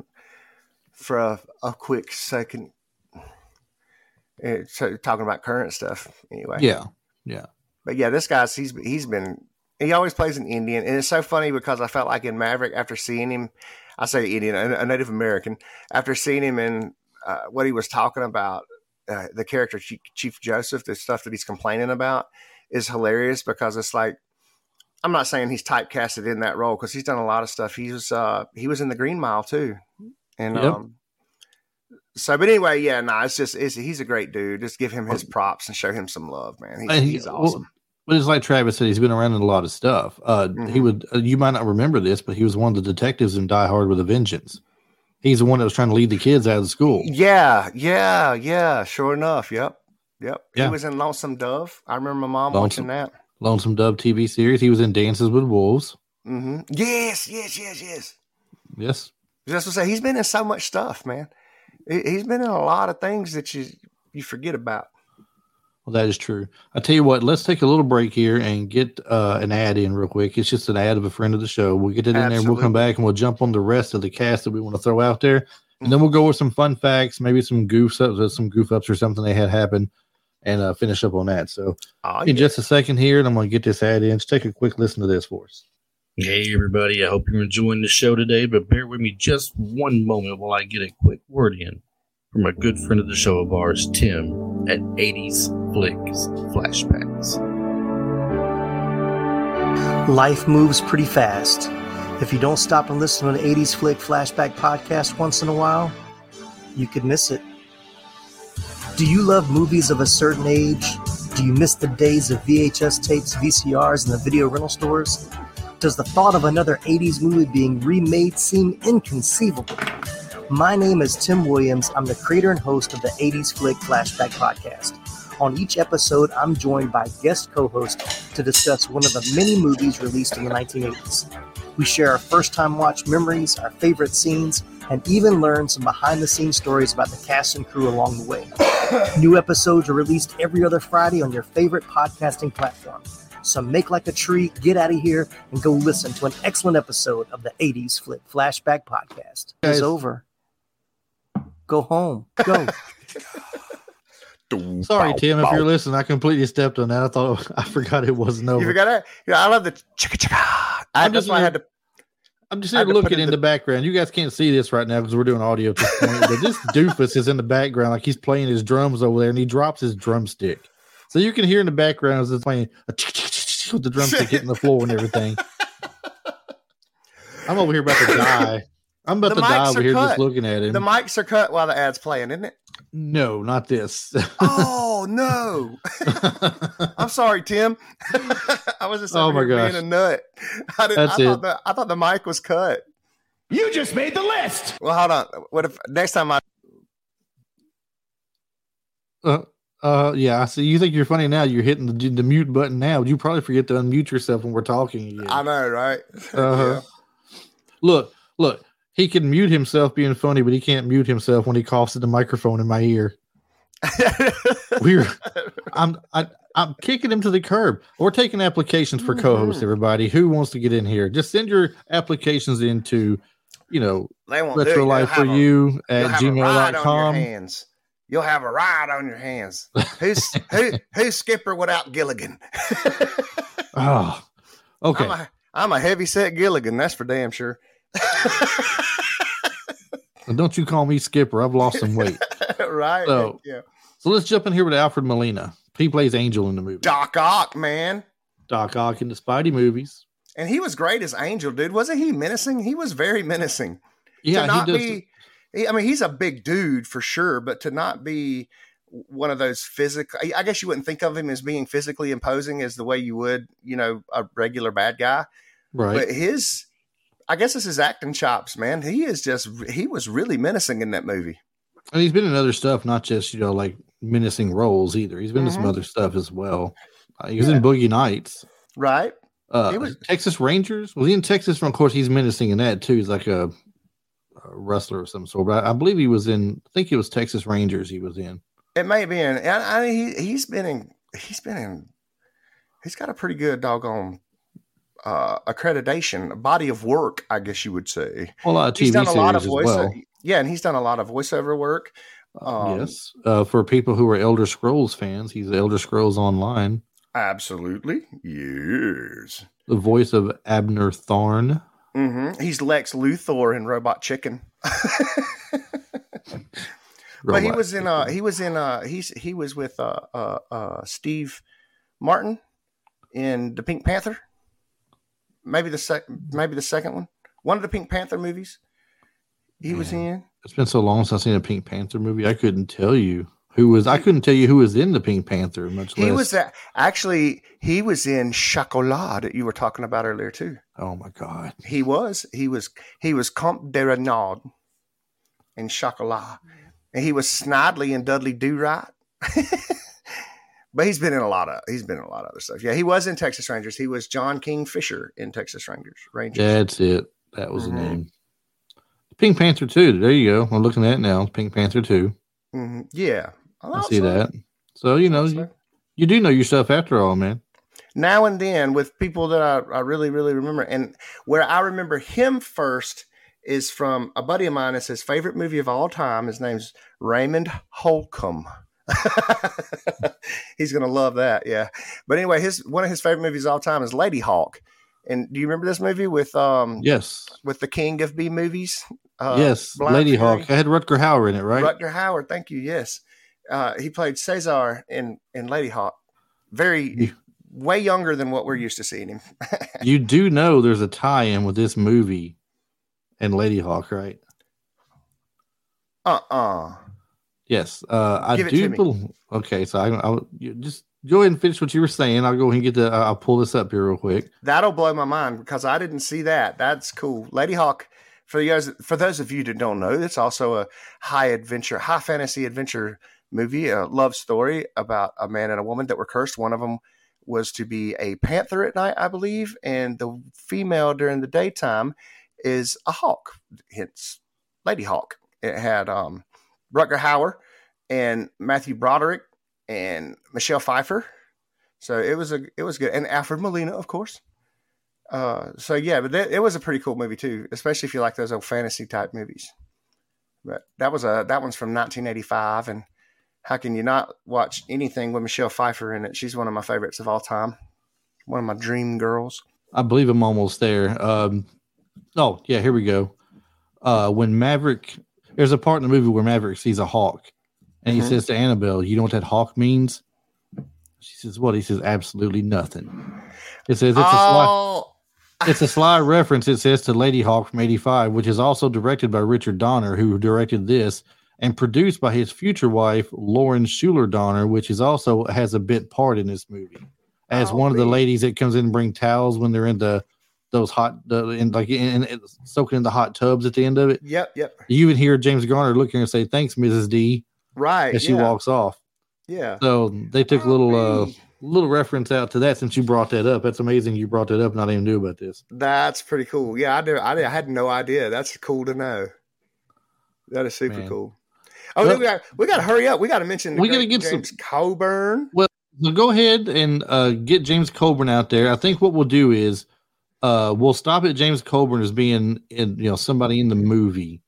for a, a quick second. Uh, So talking about current stuff anyway.
yeah, yeah.
But yeah, this guy's he's he's been he always plays an Indian, and it's so funny because I felt like in Maverick after seeing him, I say Indian, a, a Native American, after seeing him in uh, what he was talking about, uh, the character Chief, Joseph, the stuff that he's complaining about, is hilarious because it's like I'm not saying he's typecasted in that role because he's done a lot of stuff. He was uh, he was in the Green Mile too, and
Yep.
um, so but anyway, yeah, no, it's just it's, he's a great dude. Just give him his props and show him some love, man. He's,
he-
he's
well,
awesome.
But it's like Travis said, he's been around in a lot of stuff. Uh, He
Mhm.
would, uh, you might not remember this, but he was one of the detectives in Die Hard with a Vengeance. He's the one that was trying to lead the kids out of school.
Yeah, yeah, yeah. Sure enough, yep, yep.
Yeah.
He was in Lonesome Dove. I remember my mom
Lonesome-
watching that.
Lonesome Dove TV series. He was in Dances with Wolves.
Mm-hmm. Yes, yes, yes, yes.
Yes.
Just to say, he's been in so much stuff, man. He- He's been in a lot of things that you you forget about.
Well, that is true. I tell you what, let's take a little break here and get uh, an ad in real quick. It's just an ad of a friend of the show. We'll get it in there and we'll come back and we'll jump on the rest of the cast that we want to throw out there. And then we'll go with some fun facts, maybe some goofs up, some goof ups or something they had happen and uh, finish up on that. So
Oh,
in just a second here, and I'm going to get this ad in. Just take a quick listen to this for us.
Hey, everybody. I hope you're enjoying the show today, but bear with me just one moment while I get a quick word in from a good friend of the show of ours, Tim, at 80s Flicks Flashbacks.
Life moves pretty fast. If you don't stop and listen to an 80s Flick Flashback podcast once in a while, you could miss it. Do you love movies of a certain age? Do you miss the days of VHS tapes, VCRs, and the video rental stores? Does the thought of another 80s movie being remade seem inconceivable? My name is Tim Williams. I'm the creator and host of the 80s Flick Flashback podcast. On each episode, I'm joined by guest co hosts to discuss one of the many movies released in the 1980s. We share our first time watch memories, our favorite scenes, and even learn some behind the scenes stories about the cast and crew along the way. *coughs* New episodes are released every other Friday on your favorite podcasting platform. So make like a tree, get out of here, and go listen to an excellent episode of the 80s Flick Flashback Podcast. It's over. Go home. Go. *laughs*
Sorry, Tim, if you're listening, I completely stepped on that. I thought *laughs* I forgot it wasn't over.
You forgot that? Yeah, I love the chicka chicka. I,
I'm
that's
just
why I had to.
I'm just here
had to put
looking in
in
the background. You guys can't see this right now because we're doing audio at this point. but *laughs* this doofus is in the background, like he's playing his drums over there, and he drops his drumstick. So you can hear in the background as it's playing a with the drumstick hitting the floor and everything. I'm over here about to die. I'm about
The
to die over
are
here just looking at him.
The mics are cut while the ad's playing, isn't it?
no, not this.
Oh no! *laughs* I'm sorry, Tim. *laughs* I was just
Oh, my
here
gosh.
being a nut. I, didn't,
That's
I thought
it.
The, I thought the mic was cut.
You just made the list.
Well, hold on. What if next time I?
Uh, uh, yeah. I see. You think you're funny now? You're hitting the, the mute button now. You probably forget to unmute yourself when we're talking again.
I know, right? *laughs*
Uh-huh. Look, look. He can mute himself being funny, but he can't mute himself when he coughs at the microphone in my ear. *laughs* We're I'm I, I'm kicking him to the curb. We're taking applications for co-hosts.
Mhm.
Everybody who wants to get in here, just send your applications into, you know,
they won't do it.
retro life for
a-
you at
have a ride on your
gmail.com.
hands. You'll have a ride on your hands. *laughs* Who's who? Who's Skipper without Gilligan?
Oh, okay.
I'm a, I'm a heavy set Gilligan. That's for damn sure. *laughs*
And don't you call me Skipper. I've lost some weight. *laughs*
right?
So-
yeah.
So let's jump in here with Alfred Molina. He plays Angel in the movie.
Doc Ock, man.
Doc Ock in the Spidey movies.
And he was great as Angel, dude. Wasn't he menacing? He was very menacing.
Yeah,
to not
he does.
be. he- I mean, he's a big dude for sure, but to not be one of those physical, I- I guess you wouldn't think of him as being physically imposing as the way you would, you know, a regular bad guy.
right.
But his, I guess it's his acting chops, man. He is just, he was really menacing in that movie.
And he's been in other stuff, not just you know like menacing roles either. He's been in some
Mhm.
other stuff as well. Uh, he was
Yeah.
in Boogie Nights.
Right?
Uh,
He was-
Texas Rangers. Was he in Texas? Of course, he's menacing in that too. He's like a, a wrestler of some sort. But I, I believe he was in. I think it was Texas Rangers. He was in.
It may be in, I, I mean, he, he's been in, he's been in, he's got a pretty good doggone uh, accreditation, a body of work, I guess you would say.
Well, a lot of
he's
TV
done a lot of voice.
well.
Yeah, and he's done a lot of voiceover work. Um,
yes. Uh, for people who are Elder Scrolls fans, he's Elder Scrolls Online.
Absolutely. Yes.
The voice of Abnur Tharn.
hmm He's Lex Luthor in Robot Chicken. *laughs* but he was in uh he was in uh he's he was with uh uh, uh Steve Martin in the Pink Panther. Maybe the sec- maybe the second one. One of the Pink Panther movies. He was in.
It's been so long since I've seen a Pink Panther movie. I couldn't tell you who was. I couldn't tell you who was in the Pink Panther. Much less.
He was a- actually he was in Chocolat that you were talking about earlier too.
Oh my god!
He was he was he was Comte de Reynaud in Chocolat, and he was Snidely and Dudley Do Right. *laughs* but he's been in a lot of he's been in a lot of other stuff. Yeah, he was in Texas Rangers. He was John King Fisher in Texas Rangers. Rangers.
That's it. That was
Mhm.
the name. Pink Panther two. There you go. I'm looking at it now. Pink Panther two.
Mhm. Yeah,
I see that. So you know you, you do know your stuff after all, man.
now and then with people that I, I really, really remember. And where I remember him first is from a buddy of mine. It's his favorite movie of all time. His name's Raymond Holcomb. *laughs* He's gonna love that, yeah. But anyway, his one of his favorite movies of all time is Ladyhawke. And do you remember this movie with um
Yes.
with the king of B movies? Uh,
yes.
Blind
Lady
Fury?
Hawk. I had Rutger Hauer in it, right?
Rutger Hauer, thank you. Yes, uh, he played Cesar in in Ladyhawke. Very way younger than what we're used to seeing him. *laughs*
you do know there's a tie-in with this movie and Ladyhawke, right?
uh uh
Yes. Uh, I do. okay, so I, I'll just go ahead and finish what you were saying. I'll go ahead and get the. I'll pull this up here real quick.
That'll blow my mind because I didn't see that. That's cool. Ladyhawke. For you guys, for those of you that don't know, it's also a high adventure, high fantasy adventure movie, a love story about a man and a woman that were cursed. One of them was to be a panther at night, I believe, and the female during the daytime is a hawk, hence Ladyhawke. It had um, Rutger Hauer and Matthew Broderick and Michelle Pfeiffer. So it was a it was good, and Alfred Molina, of course. Uh, so yeah, but that, it was a pretty cool movie too, especially if you like those old fantasy type movies. But that was a that one's from 1985, and how can you not watch anything with Michelle Pfeiffer in it? She's one of my favorites of all time, one of my dream girls.
I believe I'm almost there. Um, oh yeah, here we go. Uh, when Maverick, there's a part in the movie where Maverick sees a hawk, and he
Mhm.
says to Annabelle, "You know what that hawk means?" She says, "What?" He says, "Absolutely nothing." It says it's a sly,
oh,
it's a sly reference. It says to Ladyhawke from '85, which is also directed by Richard Donner, who directed this, and produced by his future wife Lauren Shuler Donner, which is also has a bit part in this movie as
Oh,
one of the ladies that comes in and bring towels when they're in the those hot the, in like in, in soaking in the hot tubs at the end of it.
yep, yep,
You even hear James Garner look here and say, "Thanks, Mrs. D,"
right.
as she
yeah,
walks off.
yeah.
So they took a little uh little reference out to that since you brought that up. That's amazing you brought that up. and didn't even knew about this.
That's pretty cool. Yeah, I do. I, did- I had no idea. That's cool to know. That is super
Man.
cool. Oh,
Well-
we got we got to hurry up. We got to mention
We gotta
great
get some-
James Coburn.
So go ahead and uh, get James Coburn out there. I think what we'll do is uh, we'll stop at James Coburn as being in, you know somebody in the movie,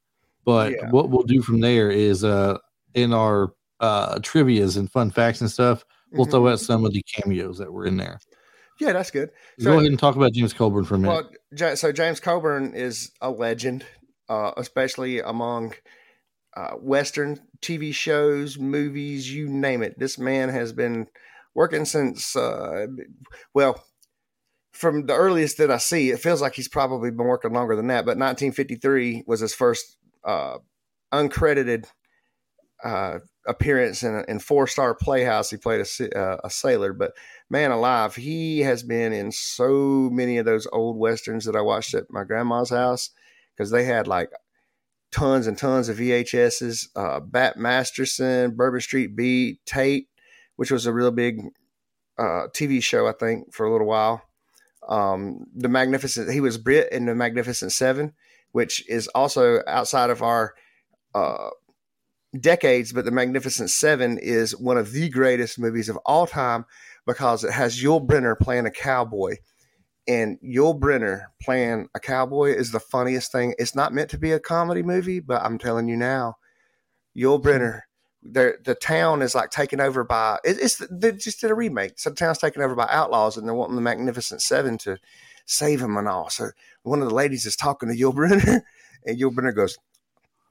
but
Yeah.
what we'll do from there is uh, in our uh, trivia's and fun facts and stuff, we'll
Mhm.
throw out some of the cameos that were in there.
Yeah, that's good.
go ahead and talk about James Coburn for a minute.
Well, so James Coburn is a legend, uh, especially among uh, Western TV shows, movies, you name it. This man has been working since, uh, well, from the earliest that I see, it feels like he's probably been working longer than that. But 1953 was his first uh, uncredited uh, appearance in, in Four Star Playhouse. He played a, uh, a sailor, but man alive, he has been in so many of those old westerns that I watched at my grandma's house because they had like tons and tons of VHSs. Uh, Bat Masterson, Bourbon Street Beat, Tate, which was a real big uh, TV show, I think, for a little while. Um, the Magnificent, he was Britt in the Magnificent Seven, which is also outside of our uh, decades, but the Magnificent Seven is one of the greatest movies of all time because it has Yul Brynner playing a cowboy. And Yul Brynner playing a cowboy is the funniest thing. It's not meant to be a comedy movie, but I'm telling you now, Yul Brynner, the the town is like taken over by it, it's they just did a remake. So the town's taken over by outlaws, and they're wanting the Magnificent Seven to save them and all. So one of the ladies is talking to Yul Brynner, *laughs* and Yul Brynner goes,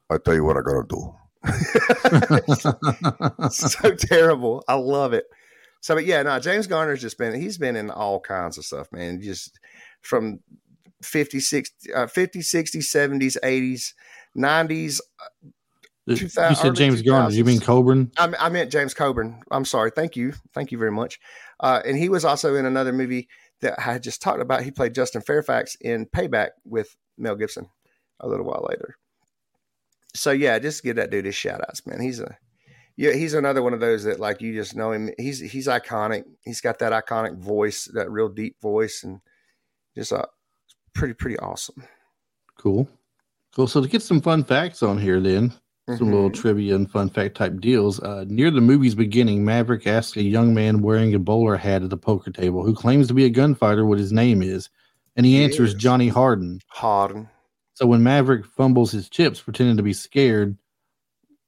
"I tell you what I gotta do." *laughs* so terrible. I love it. So, but yeah, no, James Garner's just been, he's been in all kinds of stuff, man. Just from 50, 60, uh, 50 60s, 70s, 80s, 90s.
You said James Garner. You mean Coburn?
I, I meant James Coburn. I'm sorry. Thank you. Thank you very much. Uh, and he was also in another movie that I had just talked about. He played Justin Fairfax in Payback with Mel Gibson a little while later. So yeah, just give that dude his shout outs, man. He's a yeah, he's another one of those that like you just know him. He's he's iconic. He's got that iconic voice, that real deep voice, and just uh, pretty pretty awesome.
Cool. Cool. So to get some fun facts on here, then some little
Mhm.
trivia and fun fact type deals. Uh, near the movie's beginning, Maverick asks a young man wearing a bowler hat at the poker table who claims to be a gunfighter what his name is, and he answers. Johnny Hardin.
Hardin.
So when Maverick fumbles his chips, pretending to be scared,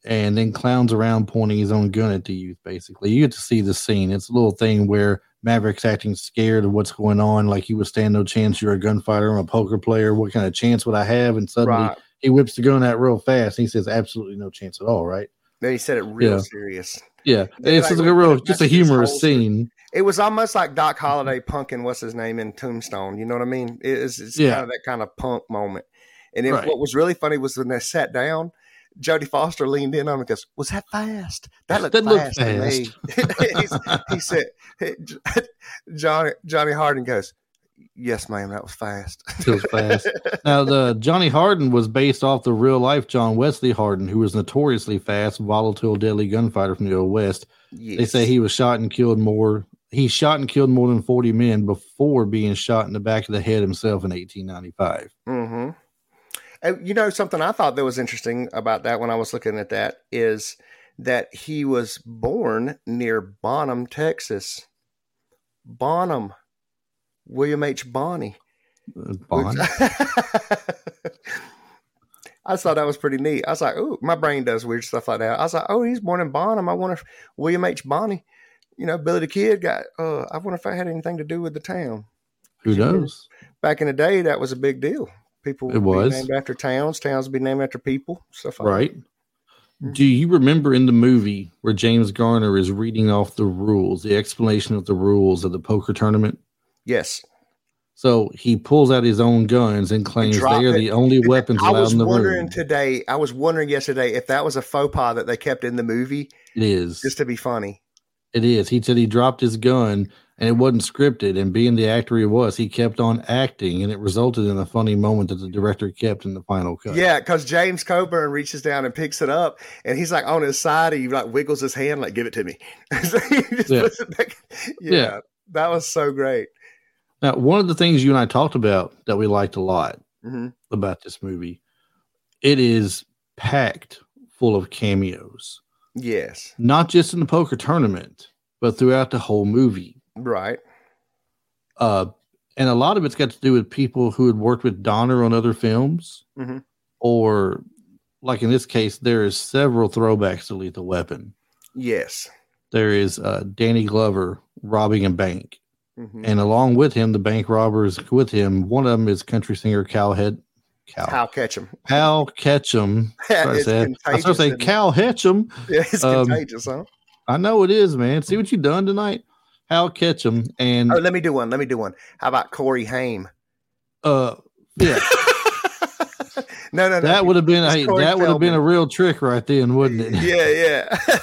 and then clowns around pointing his own gun at the youth, basically, you get to see the scene. It's a little thing where Maverick's acting scared of what's going on, like you would stand no chance. You're a gunfighter. I'm a poker player. What kind of chance would I have? And suddenly
Right.
He whips the gun out real fast. He says, "Absolutely no chance at all." Right?
Then he said it real
Yeah.
serious.
Yeah, it's
like,
just like a real, just a humorous scene.
It was almost like Doc Holliday punking what's his name in Tombstone. You know what I mean? It is it's
Yeah.
kind of that kind of punk moment. And
Right.
what was really funny was when they sat down, Jodie Foster leaned in on him and goes, "Was that fast? That looked
That looked
fast, to me." *laughs* He said, *laughs* "Johnny Johnny Hardin goes, yes, ma'am, that was fast."
Feels fast. *laughs* Now, the Johnny Hardin was based off the real life John Wesley Hardin, who was notoriously fast, volatile, deadly gunfighter from the Old West.
yes.
They say he was shot and killed more. He shot and killed more than 40 men before being shot in the back of the head himself in 1895.
Mm-hmm. And you know, something I thought that was interesting about that when I was looking at that is that he was born near Bonham, Texas. Bonham, William H. Bonney.
Uh, Bond. *laughs*
I just thought that was pretty neat. I was like, oh, my brain does weird stuff like that. I was like, oh, he's born in Bonham. I wonder if William H. Bonney, you know, Billy the Kid got, uh, I wonder if I had anything to do with the town.
Who knows?
Back in the day, that was a big deal. People
It
would
was.
be named after towns. Towns would be named after people. Stuff like
Right.
Mhm.
Do you remember in the movie where James Garner is reading off the rules, the explanation of the rules of the poker tournament?
Yes.
So he pulls out his own guns and claims
drop
they are
it.
the only weapons
I
allowed in the room.
I was wondering today, I was wondering yesterday if that was a faux pas that they kept in the movie
It is.
just to be funny.
It is. He said he dropped his gun and it wasn't scripted. And being the actor he was, he kept on acting, and it resulted in a funny moment that the director kept in the final cut.
Yeah, because James Coburn reaches down and picks it up, and he's like on his side. He like wiggles his hand, like "Give it to me." *laughs* so
Yeah.
puts it back. Yeah,
Yeah.
that was so great.
Now, one of the things you and I talked about that we liked a lot
hmm
about this movie, it is packed full of cameos,
Yes,
not just in the poker tournament, but throughout the whole movie.
right.
Uh, and a lot of it's got to do with people who had worked with Donner on other films,
Mhm.
or like in this case, there is several throwbacks to Lethal Weapon.
Yes,
There is uh, Danny Glover robbing a bank,
hmm
and along with him, the bank robbers with him. One of them is country singer Cal Head, Cal
catch him?
Cal Ketchum. *laughs* I said. I was going to say? Cal Ketchum.
Yeah, it's
um,
contagious, huh?
I know it is, man. See what you done tonight, Hal Ketchum, and
Oh, let me do one. Let me do one. How about Corey Haim?
uh, yeah, *laughs*
no, no, no.
that would have been hey, that would have been a real trick right then, wouldn't it?
Yeah, yeah.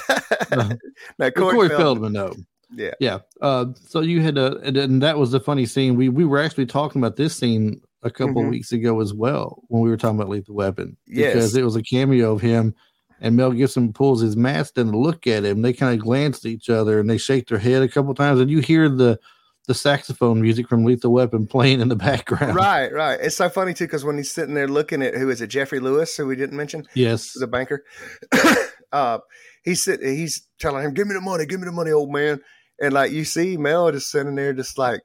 Uh, *laughs*
no,
Corey,
Corey,
Feldman,
Feldman.
no.
Yeah.
Yeah. Uh, so you had a, and, and that was the funny scene. We we were actually talking about this scene a couple
Mhm.
weeks ago as well when we were talking about Lethal Weapon
Yes.
because it was a cameo of him. And Mel Gibson pulls his mask down to look at him. They kind of glance at each other and they shake their head a couple times, and you hear the the saxophone music from Lethal Weapon *laughs* playing in the background.
Right, right. It's so funny too because when he's sitting there looking at who is it, Jeffrey Lewis, who we didn't mention,
Yes.
the banker. *coughs* uh, he's sit, he's telling him, "Give me the money, give me the money, old man." And like you see Mel just sitting there, just like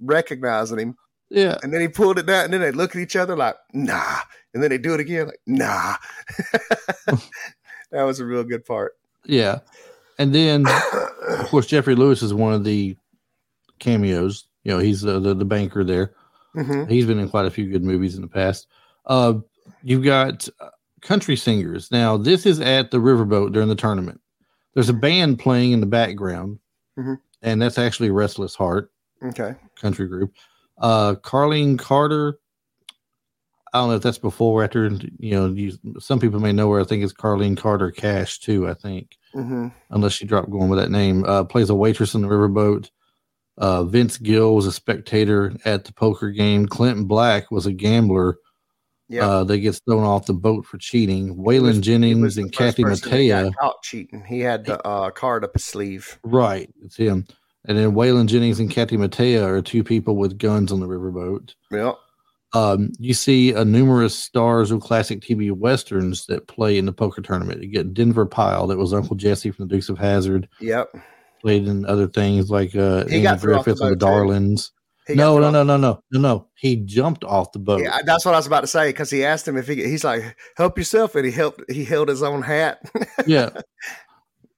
recognizing him,
Yeah.
and then he pulled it down, and then they look at each other like, "Nah," and then they do it again, like, "Nah." *laughs* that was a real good part.
Yeah. And then of course Jeffrey Lewis is one of the cameos. You know, he's the the, the banker there.
hmm
He's been in quite a few good movies in the past. Uh, you've got uh, country singers. Now, this is at the Riverboat during the tournament. There's a band playing in the background,
Mhm.
and that's actually Restless Heart
Okay.
country group. Uh, Carlene Carter. I don't know if that's before or after. You know, you, some people may know her. I think it's Carlene Carter Cash too. I think,
hmm
unless she dropped going with that name. Uh, plays a waitress in the riverboat. Uh, Vince Gill was a spectator at the poker game. Clinton Black was a gambler
Yeah.
uh, that gets thrown off the boat for cheating. Waylon Jennings and Kathy Mattea.
Caught cheating. He had the uh, card up his sleeve.
Right, it's him. And then Waylon Jennings and Kathy Mattea are two people with guns on the riverboat.
Yep.
Um, you see a numerous stars of classic TV westerns that play in the poker tournament. You get Denver Pyle, that was Uncle Jesse from the Dukes of Hazzard,
Yep.
played in other things like uh,
He
Andy Griffith and the. Darlings. No, no, no, no, no, no, no. He jumped off the boat.
Yeah, that's what I was about to say because he asked him if he. He's like, "Help yourself," and he helped. He held his own hat. *laughs*
yeah.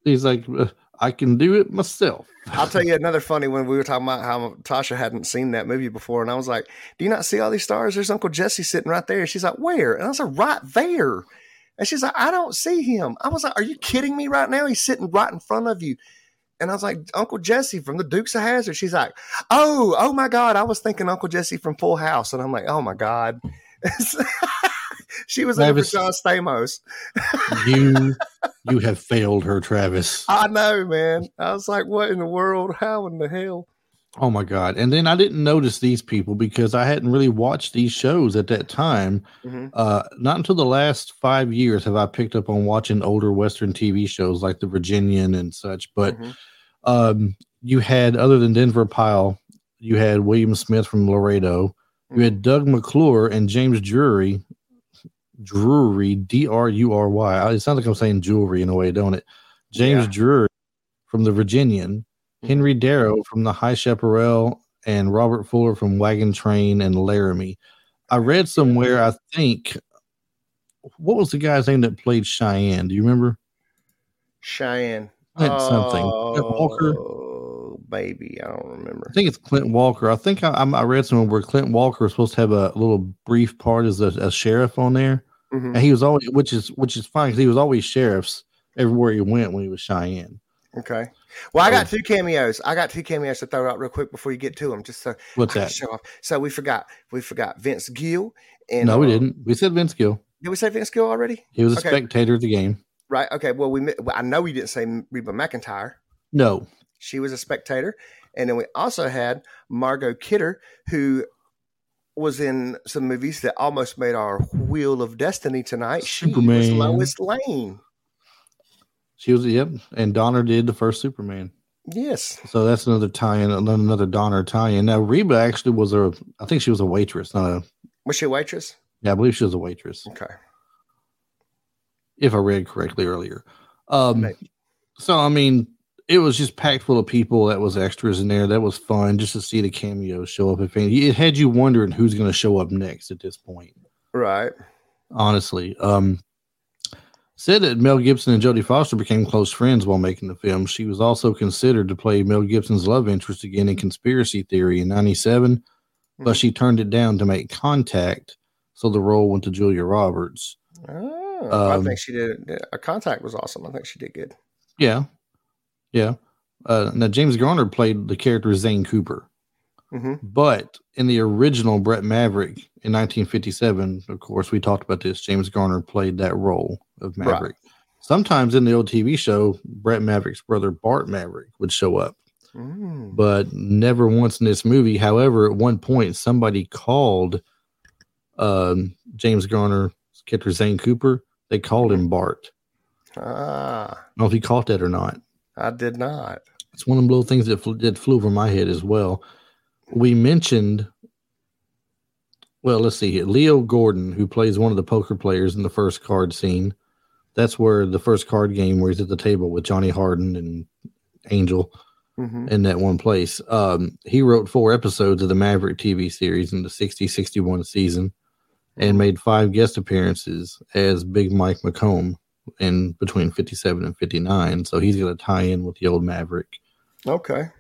He's like, "Uh, I can do it myself.
I'll tell you *laughs* another funny one. We were talking about how Tasha hadn't seen that movie before, and I was like, "Do you not see all these stars? There's Uncle Jesse sitting right there." She's like, "Where?" And I was like, "Right there." And she's like, "I don't see him." I was like, "Are you kidding me right now? He's sitting right in front of you." And I was like, "Uncle Jesse from the Dukes of Hazzard." She's like, "Oh, oh my God!" I was thinking Uncle Jesse from Full House, and I'm like, "Oh my God." *laughs* she was for John Stamos.
You, you have failed her, Travis. *laughs*
I know, man. I was like, "What in the world? How in the hell?"
Oh my god! And then I didn't notice these people because I hadn't really watched these shows at that time.
Mhm.
Uh, not until the last five years have I picked up on watching older Western TV shows like The Virginian and such. But
Mhm.
Um, you had, other than Denver Pyle, you had William Smith from Laredo. You had Doug McClure and James Drury. Drury, D R U R Y. It sounds like I'm saying jewelry in a way, don't it? James
Yeah.
Drury from The Virginian. Henry Darrow from the High Chaparral and Robert Fuller from Wagon Train and Laramie. I read somewhere, I think, what was the guy's name that played Cheyenne? Do you remember?
Cheyenne.
Clint something. Clint Walker.
Oh, baby, I don't remember.
I think it's Clint Walker. I think I, I'm- read somewhere where Clint Walker was supposed to have a little brief part as a, a sheriff on there,
Mhm.
and he was always, which is which is fine because he was always sheriffs everywhere he went when he was Cheyenne.
Okay. Well, I got two cameos. I got two cameos to throw out real quick before you get to them, just so *laughs*
What's
I
that?
show off. So we forgot. We forgot Vince Gill. And
No, we
uh,
didn't. We said Vince Gill.
Did we say Vince Gill already?
He was a
Okay.
spectator of the game.
Right. Okay. Well, we I know we didn't say Reba McEntire.
No,
She was a spectator, and then we also had Margot Kidder, who was in some movies that almost made our Wheel of Destiny tonight. She was
Superman.
Lois Lane.
she was. Yep, and Donner did the first Superman.
Yes.
So that's another tie-in, another Donner tie-in. Now Reba actually was a, I think she was a waitress. Not a,
Was she a waitress?
yeah, I believe she was a waitress,
Okay.
If I read correctly earlier. Um,
Maybe.
so I mean, it was just packed full of people. That was extras in there. That was fun just to see the cameos show up. If any, it had you wondering who's going to show up next at this point.
Right.
honestly. Um, said that Mel Gibson and Jodie Foster became close friends while making the film. She was also considered to play Mel Gibson's love interest again in Conspiracy Theory in '97, but
Mhm.
she turned it down to make Contact, so the role went to Julia Roberts.
Oh,
Um,
I think she did. A contact was awesome. I think she did good.
Yeah, yeah. Uh, now James Garner played the character Zane Cooper,
hmm
but in the original Brett Maverick in 1957, of course, we talked about this. James Garner played that role of
Right.
Maverick. Sometimes in the old TV show, Brett Maverick's brother Bart Maverick would show up,
Mm.
but never once in this movie. However, at one point, somebody called um, James Garner, character Zane Cooper. They called him Bart.
Ah,
I don't know if he caught that or not.
I did not.
It's one of the little things that flew, that flew over my head as well. We mentioned, well, let's see here. Leo Gordon, who plays one of the poker players in the first card scene. That's where the first card game where he's at the table with Johnny Hardin and Angel
hmm
in that one place. Um, he wrote four episodes of the Maverick TV series in the 60 61 season and made five guest appearances as Big Mike McComb in between 57 and 59. So he's going to tie in with the old Maverick.
Okay.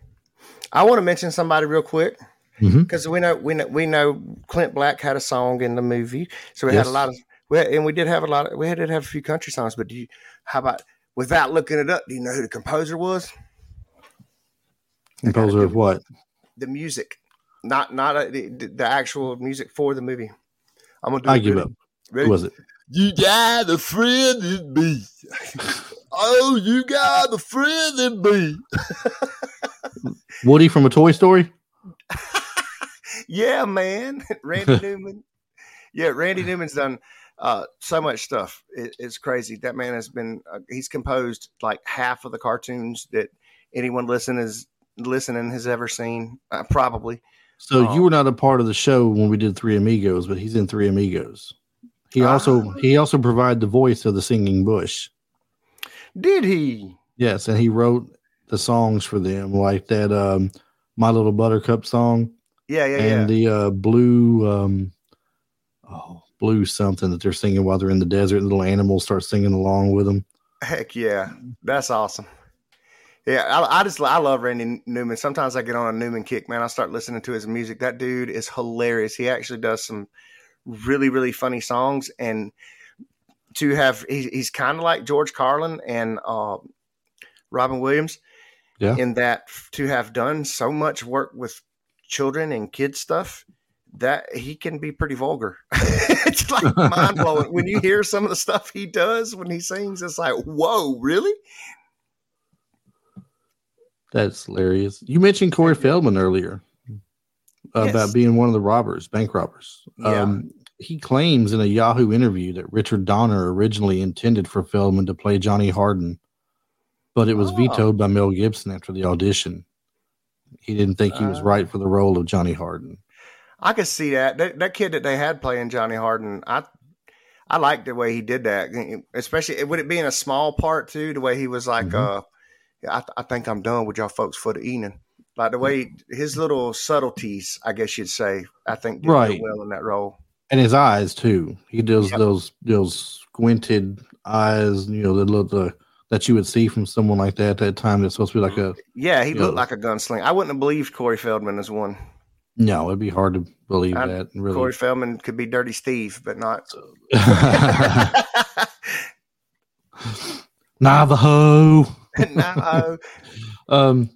I want to mention somebody real quick
mm-hmm.
because we know we know we know Clint Black had a song in the movie, so we had a lot of we had, and we did have a lot of we had to have a few country songs. But do you how about without looking it up? Do you know who the composer was?
Composer of what?
The music, not not a, the, the actual music for the movie. I'm gonna do
I give
Ready?
up.
Ready?
Who was it?
You got a friend in me. oh, you got a friend in me. *laughs*
Woody from a Toy Story? *laughs*
Yeah, man. *laughs* Randy Newman. Yeah, Randy Newman's done uh, so much stuff. It, it's crazy. That man has been. Uh, he's composed like half of the cartoons that anyone listen is listening has ever seen. Uh, probably.
So
Oh.
you were not a part of the show when we did Three Amigos, but he's in Three Amigos. He also
Ah.
he also provided the voice of the singing bush.
Did he?
Yes, and he wrote the songs for them, like that um, "My Little Buttercup" song
Yeah, yeah,
and
yeah.
the uh, blue um, oh blue something that they're singing while they're in the desert. Little animals start singing along with them.
Heck yeah, that's awesome. Yeah, I, I just I love Randy Newman. Sometimes I get on a Newman kick, man. I start listening to his music. That dude is hilarious. He actually does some really really funny songs, and to have he, he's kind of like George Carlin and uh, Robin Williams,
Yeah.
in that to have done so much work with children and kids stuff. That he can be pretty vulgar. *laughs* it's like *laughs* mind blowing when you hear some of the stuff he does when he sings. It's like, whoa, really?
That's hilarious. You mentioned Corey Feldman earlier uh,
Yes.
about being one of the robbers, bank robbers.
Yeah.
Um, he claims in a Yahoo interview that Richard Donner originally intended for Feldman to play Johnny Hardin, but it was
Oh.
vetoed by Mel Gibson after the audition. He didn't think he was
Ah.
right for the role of Johnny Hardin.
I could see that. that. That kid that they had playing Johnny Hardin, I I liked the way he did that, especially would it be in a small part too. The way he was like,
Mhm.
uh, I, I think I'm done with y'all folks for the evening. Like the way his little subtleties, I guess you'd say, I think did
Right.
well in that role.
And his eyes too. He does
Yep.
those those squinted eyes, you know, the look the that you would see from someone like that at that time. That's supposed to be like a
Yeah, he looked like a gunslinger. I wouldn't have believed Corey Feldman as one.
no. It'd be hard to believe
I-
that. Really,
Corey Feldman could be Dirty Steve, but not. *laughs* *laughs*
Navajo. *laughs*
no.
Um,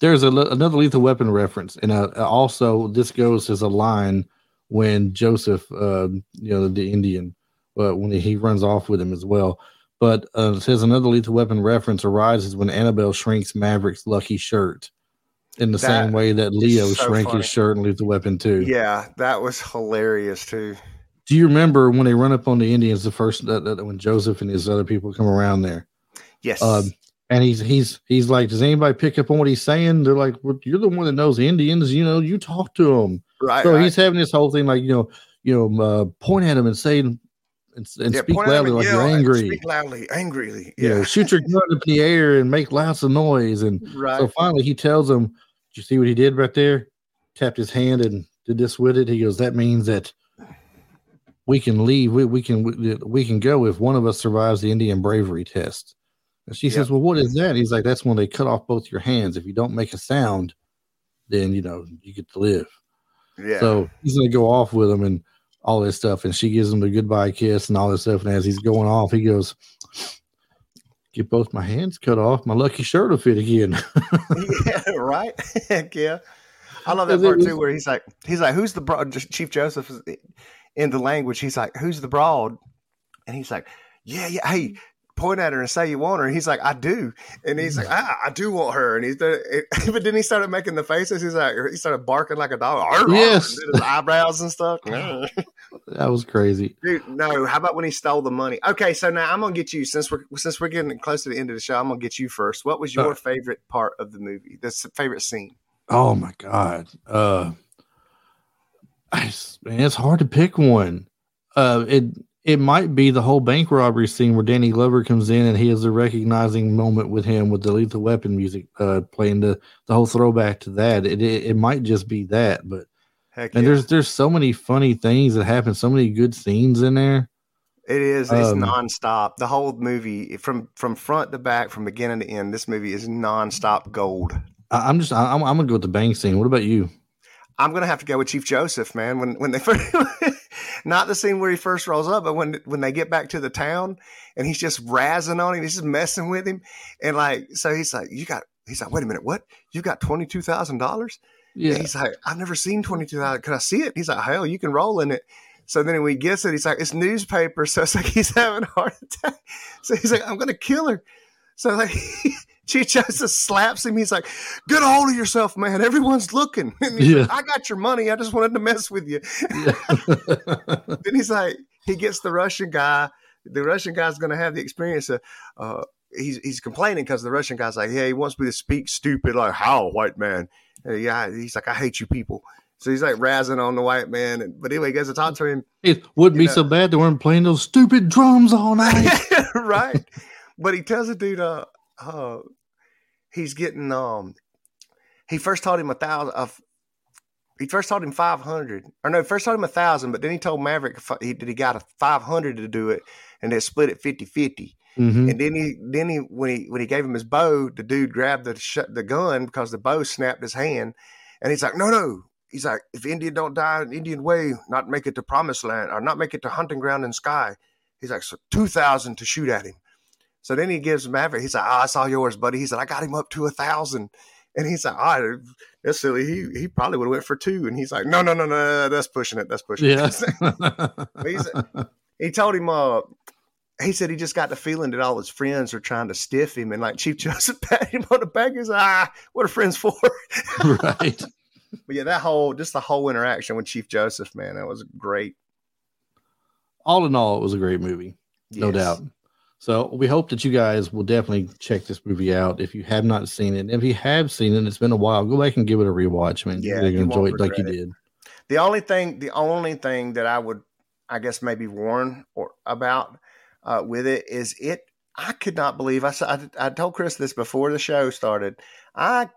there's a, another lethal weapon reference, and uh, also this goes as a line when Joseph, um, you know, the Indian, uh, when he runs off with him as well. But uh, it says another lethal weapon reference arises when Annabelle shrinks Maverick's lucky shirt in the
That
same way that Leo
so
shrank
funny.
his shirt in Lethal Weapon too.
Yeah, that was hilarious too.
Do you remember when they run up on the Indians the first when Joseph and his other people come around there?
Yes.
Um, and he's he's he's like, does anybody pick up on what he's saying? They're like, well, you're the one that knows Indians. You know, you talk to them.
right.
So
right.
he's having this whole thing like, you know, you know, uh, point at him and say and, and
Yeah,
speak
point at him
loudly like you're angry.
Speak loudly, angrily.
You
Yeah.
know, shoot your gun up in the air and make lots of noise. And *laughs*
right.
so finally, he tells him, "Did you see what he did right there? Tapped his hand and did this with it." He goes, "That means that we can leave. We, we can we, we can go if one of us survives the Indian bravery test." And she says, "Well, what is that?" He's like, "That's when they cut off both your hands. If you don't make a sound, then you know you get to live."
yeah.
So he's gonna go off with him and all this stuff, and she gives him the goodbye kiss and all this stuff. And as he's going off, he goes, "Get both my hands cut off. My lucky shirt will fit again." *laughs*
yeah, right. *laughs* Heck yeah. I love that part
was-
too, where he's like, he's like, "Who's the broad?" Chief Joseph is in the language. He's like, "Who's the broad?" And he's like, "Yeah, yeah. Hey, point at her and say you want her." And he's like, "I do." And he's like, "Ah, I do want her." And he's, *laughs* but then he started making the faces. He's like, he started barking like a dog.
Yes.
his eyebrows and stuff. *laughs*
that was crazy.
Dude, no. How about when he stole the money? Okay, so now I'm gonna get you since we're since we're getting close to the end of the show. I'm gonna get you first. What was your
Uh.
favorite part of the movie? The favorite scene?
Oh my god. Uh I, man, it's hard to pick one. Uh it it might be the whole bank robbery scene where Danny Glover comes in and he has a recognizing moment with him with the lethal weapon music uh playing the the whole throwback to that. It it, it might just be that, but
Heck
and
yeah.
there's there's so many funny things that happen, so many good scenes in there.
It is. It's
Um,
nonstop. The whole movie, from from front to back, from beginning to end, this movie is nonstop gold.
I, I'm just I, I'm I'm gonna go with the bank scene. What about you?
I'm gonna have to go with Chief Joseph, man. When when they *laughs* first, not the scene where he first rolls up, but when when they get back to the town and he's just razzing on him, he's just messing with him, and like so he's like, you got. he's like, wait a minute, what? You got twenty two thousand dollars?
Yeah.
He's like, I've never seen twenty two thousand. Can I see it? He's like, hell, you can roll in it. So then when he gets it, he's like, it's newspaper. *laughs* So it's like he's having a heart attack. So he's like, I'm gonna kill her. So like *laughs* Chief just slaps him. He's like, get a hold of yourself, man. Everyone's looking. *laughs* And he's
Yeah.
like, I got your money. I just wanted to mess with you.
yeah. *laughs*
then he's like, he gets the Russian guy. The Russian guy's going to have the experience of, uh, he's he's complaining because the Russian guy's like, yeah, he wants me to speak stupid, like how white man. Uh, yeah, he's like, I hate you people. So he's like razzing on the white man. And, but anyway, he goes to talk to him.
it wouldn't be
know-
so bad they weren't playing those stupid drums all night.
right. But he tells the dude, uh, uh, he's getting, um, he first taught him a thousand, uh, he first taught him 500 or no, first taught him a thousand, but then he told Maverick he, that he got a 500 to do it and they split it 50 50.
Mhm.
And then he, then he, when he, when he gave him his bow, the dude grabbed the sh- the gun because the bow snapped his hand, and he's like, no, no. He's like, if Indian don't die in Indian way, not make it to promised land or not make it to hunting ground in sky. He's like, so two thousand to shoot at him. So then he gives Maverick. He's like, oh, I saw yours, buddy. He said, I got him up to a thousand. And he's like, right, that's silly. He he probably would have went for two. And he's like, no, no, no, no, that's pushing it. That's pushing
Yeah. *laughs*
it. He told him uh he said he just got the feeling that all his friends are trying to stiff him and like Chief *laughs* Joseph patted him on the back. He's like, ah, what are friends for? *laughs*
right.
but yeah, that whole just the whole interaction with Chief Joseph, man, that was great.
All in all, it was a great movie. No
Yes.
doubt. So we hope that you guys will definitely check this movie out if you have not seen it. If you have seen it, it's been a while. Go back and give it a rewatch, man.
Yeah,
You're gonna enjoy it like you
it.
did.
The only thing, the only thing that I would, I guess, maybe warn or about uh, with it is it. I could not believe. I, I I told Chris this before the show started. I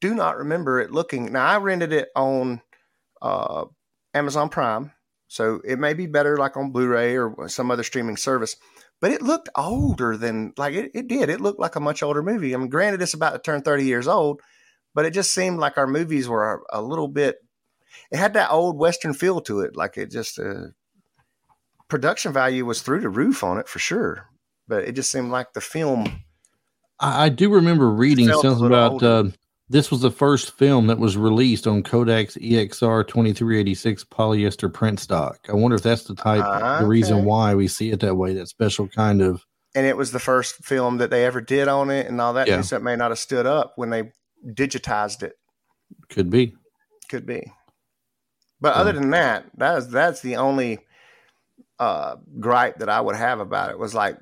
do not remember it looking. Now I rented it on uh, Amazon Prime, so it may be better like on Blu-ray or some other streaming service. But it looked older than like it, it did. It looked like a much older movie. I mean, granted, it's about to turn thirty years old, but it just seemed like our movies were a, a little bit it had that old western feel to it like it just uh, production value was through the roof on it for sure but it just seemed like the film
I, I do remember reading something about uh, this was the first film that was released on Kodak's EXR 2386 polyester print stock. I wonder if that's the type,
Ah,
the reason why we see it that way, that special kind of.
and it was the first film that they ever did on it and all that
Yeah.
may not have stood up when they digitized it
Could be.
could be but
Yeah.
other than that that is that's the only uh gripe that i would have about it was like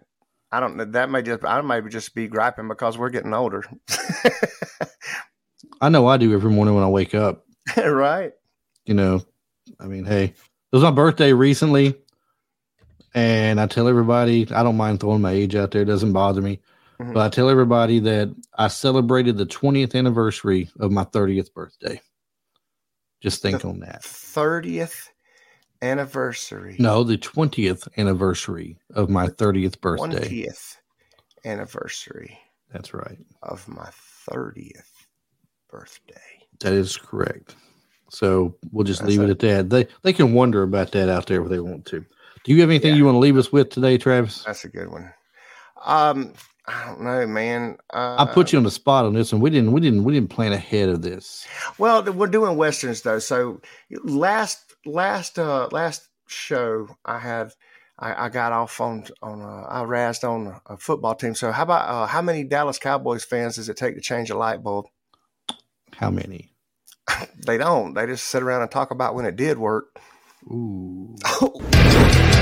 i don't know that may just i might just be griping because we're getting older *laughs*
I know I do every morning when I wake up. *laughs*
right
you know, I mean, hey, it was my birthday recently, and I tell everybody I don't mind throwing my age out there; it doesn't bother me.
Mhm.
But I tell everybody that I celebrated the 20th anniversary of my 30th birthday. Just think on that.
30th anniversary
No, the 20th anniversary of my 30th birthday.
20th anniversary
That's right.
of my 30th birthday.
That is correct. So we'll just
That's
leave it at that. They they can wonder about that out there if they want to. Do you have anything
Yeah.
you want to leave us with today, Travis?
That's a good one. Um, I don't know, man. Uh,
I put you on the spot on this one. We didn't we didn't we didn't plan ahead of this.
Well, we're doing westerns though. So last last uh last show I had I, I got off on on uh, I razzed on a football team. So how about uh, how many Dallas Cowboys fans does it take to change a light bulb?
How many?
They don't. They just sit around and talk about when it did work.
Ooh. *laughs*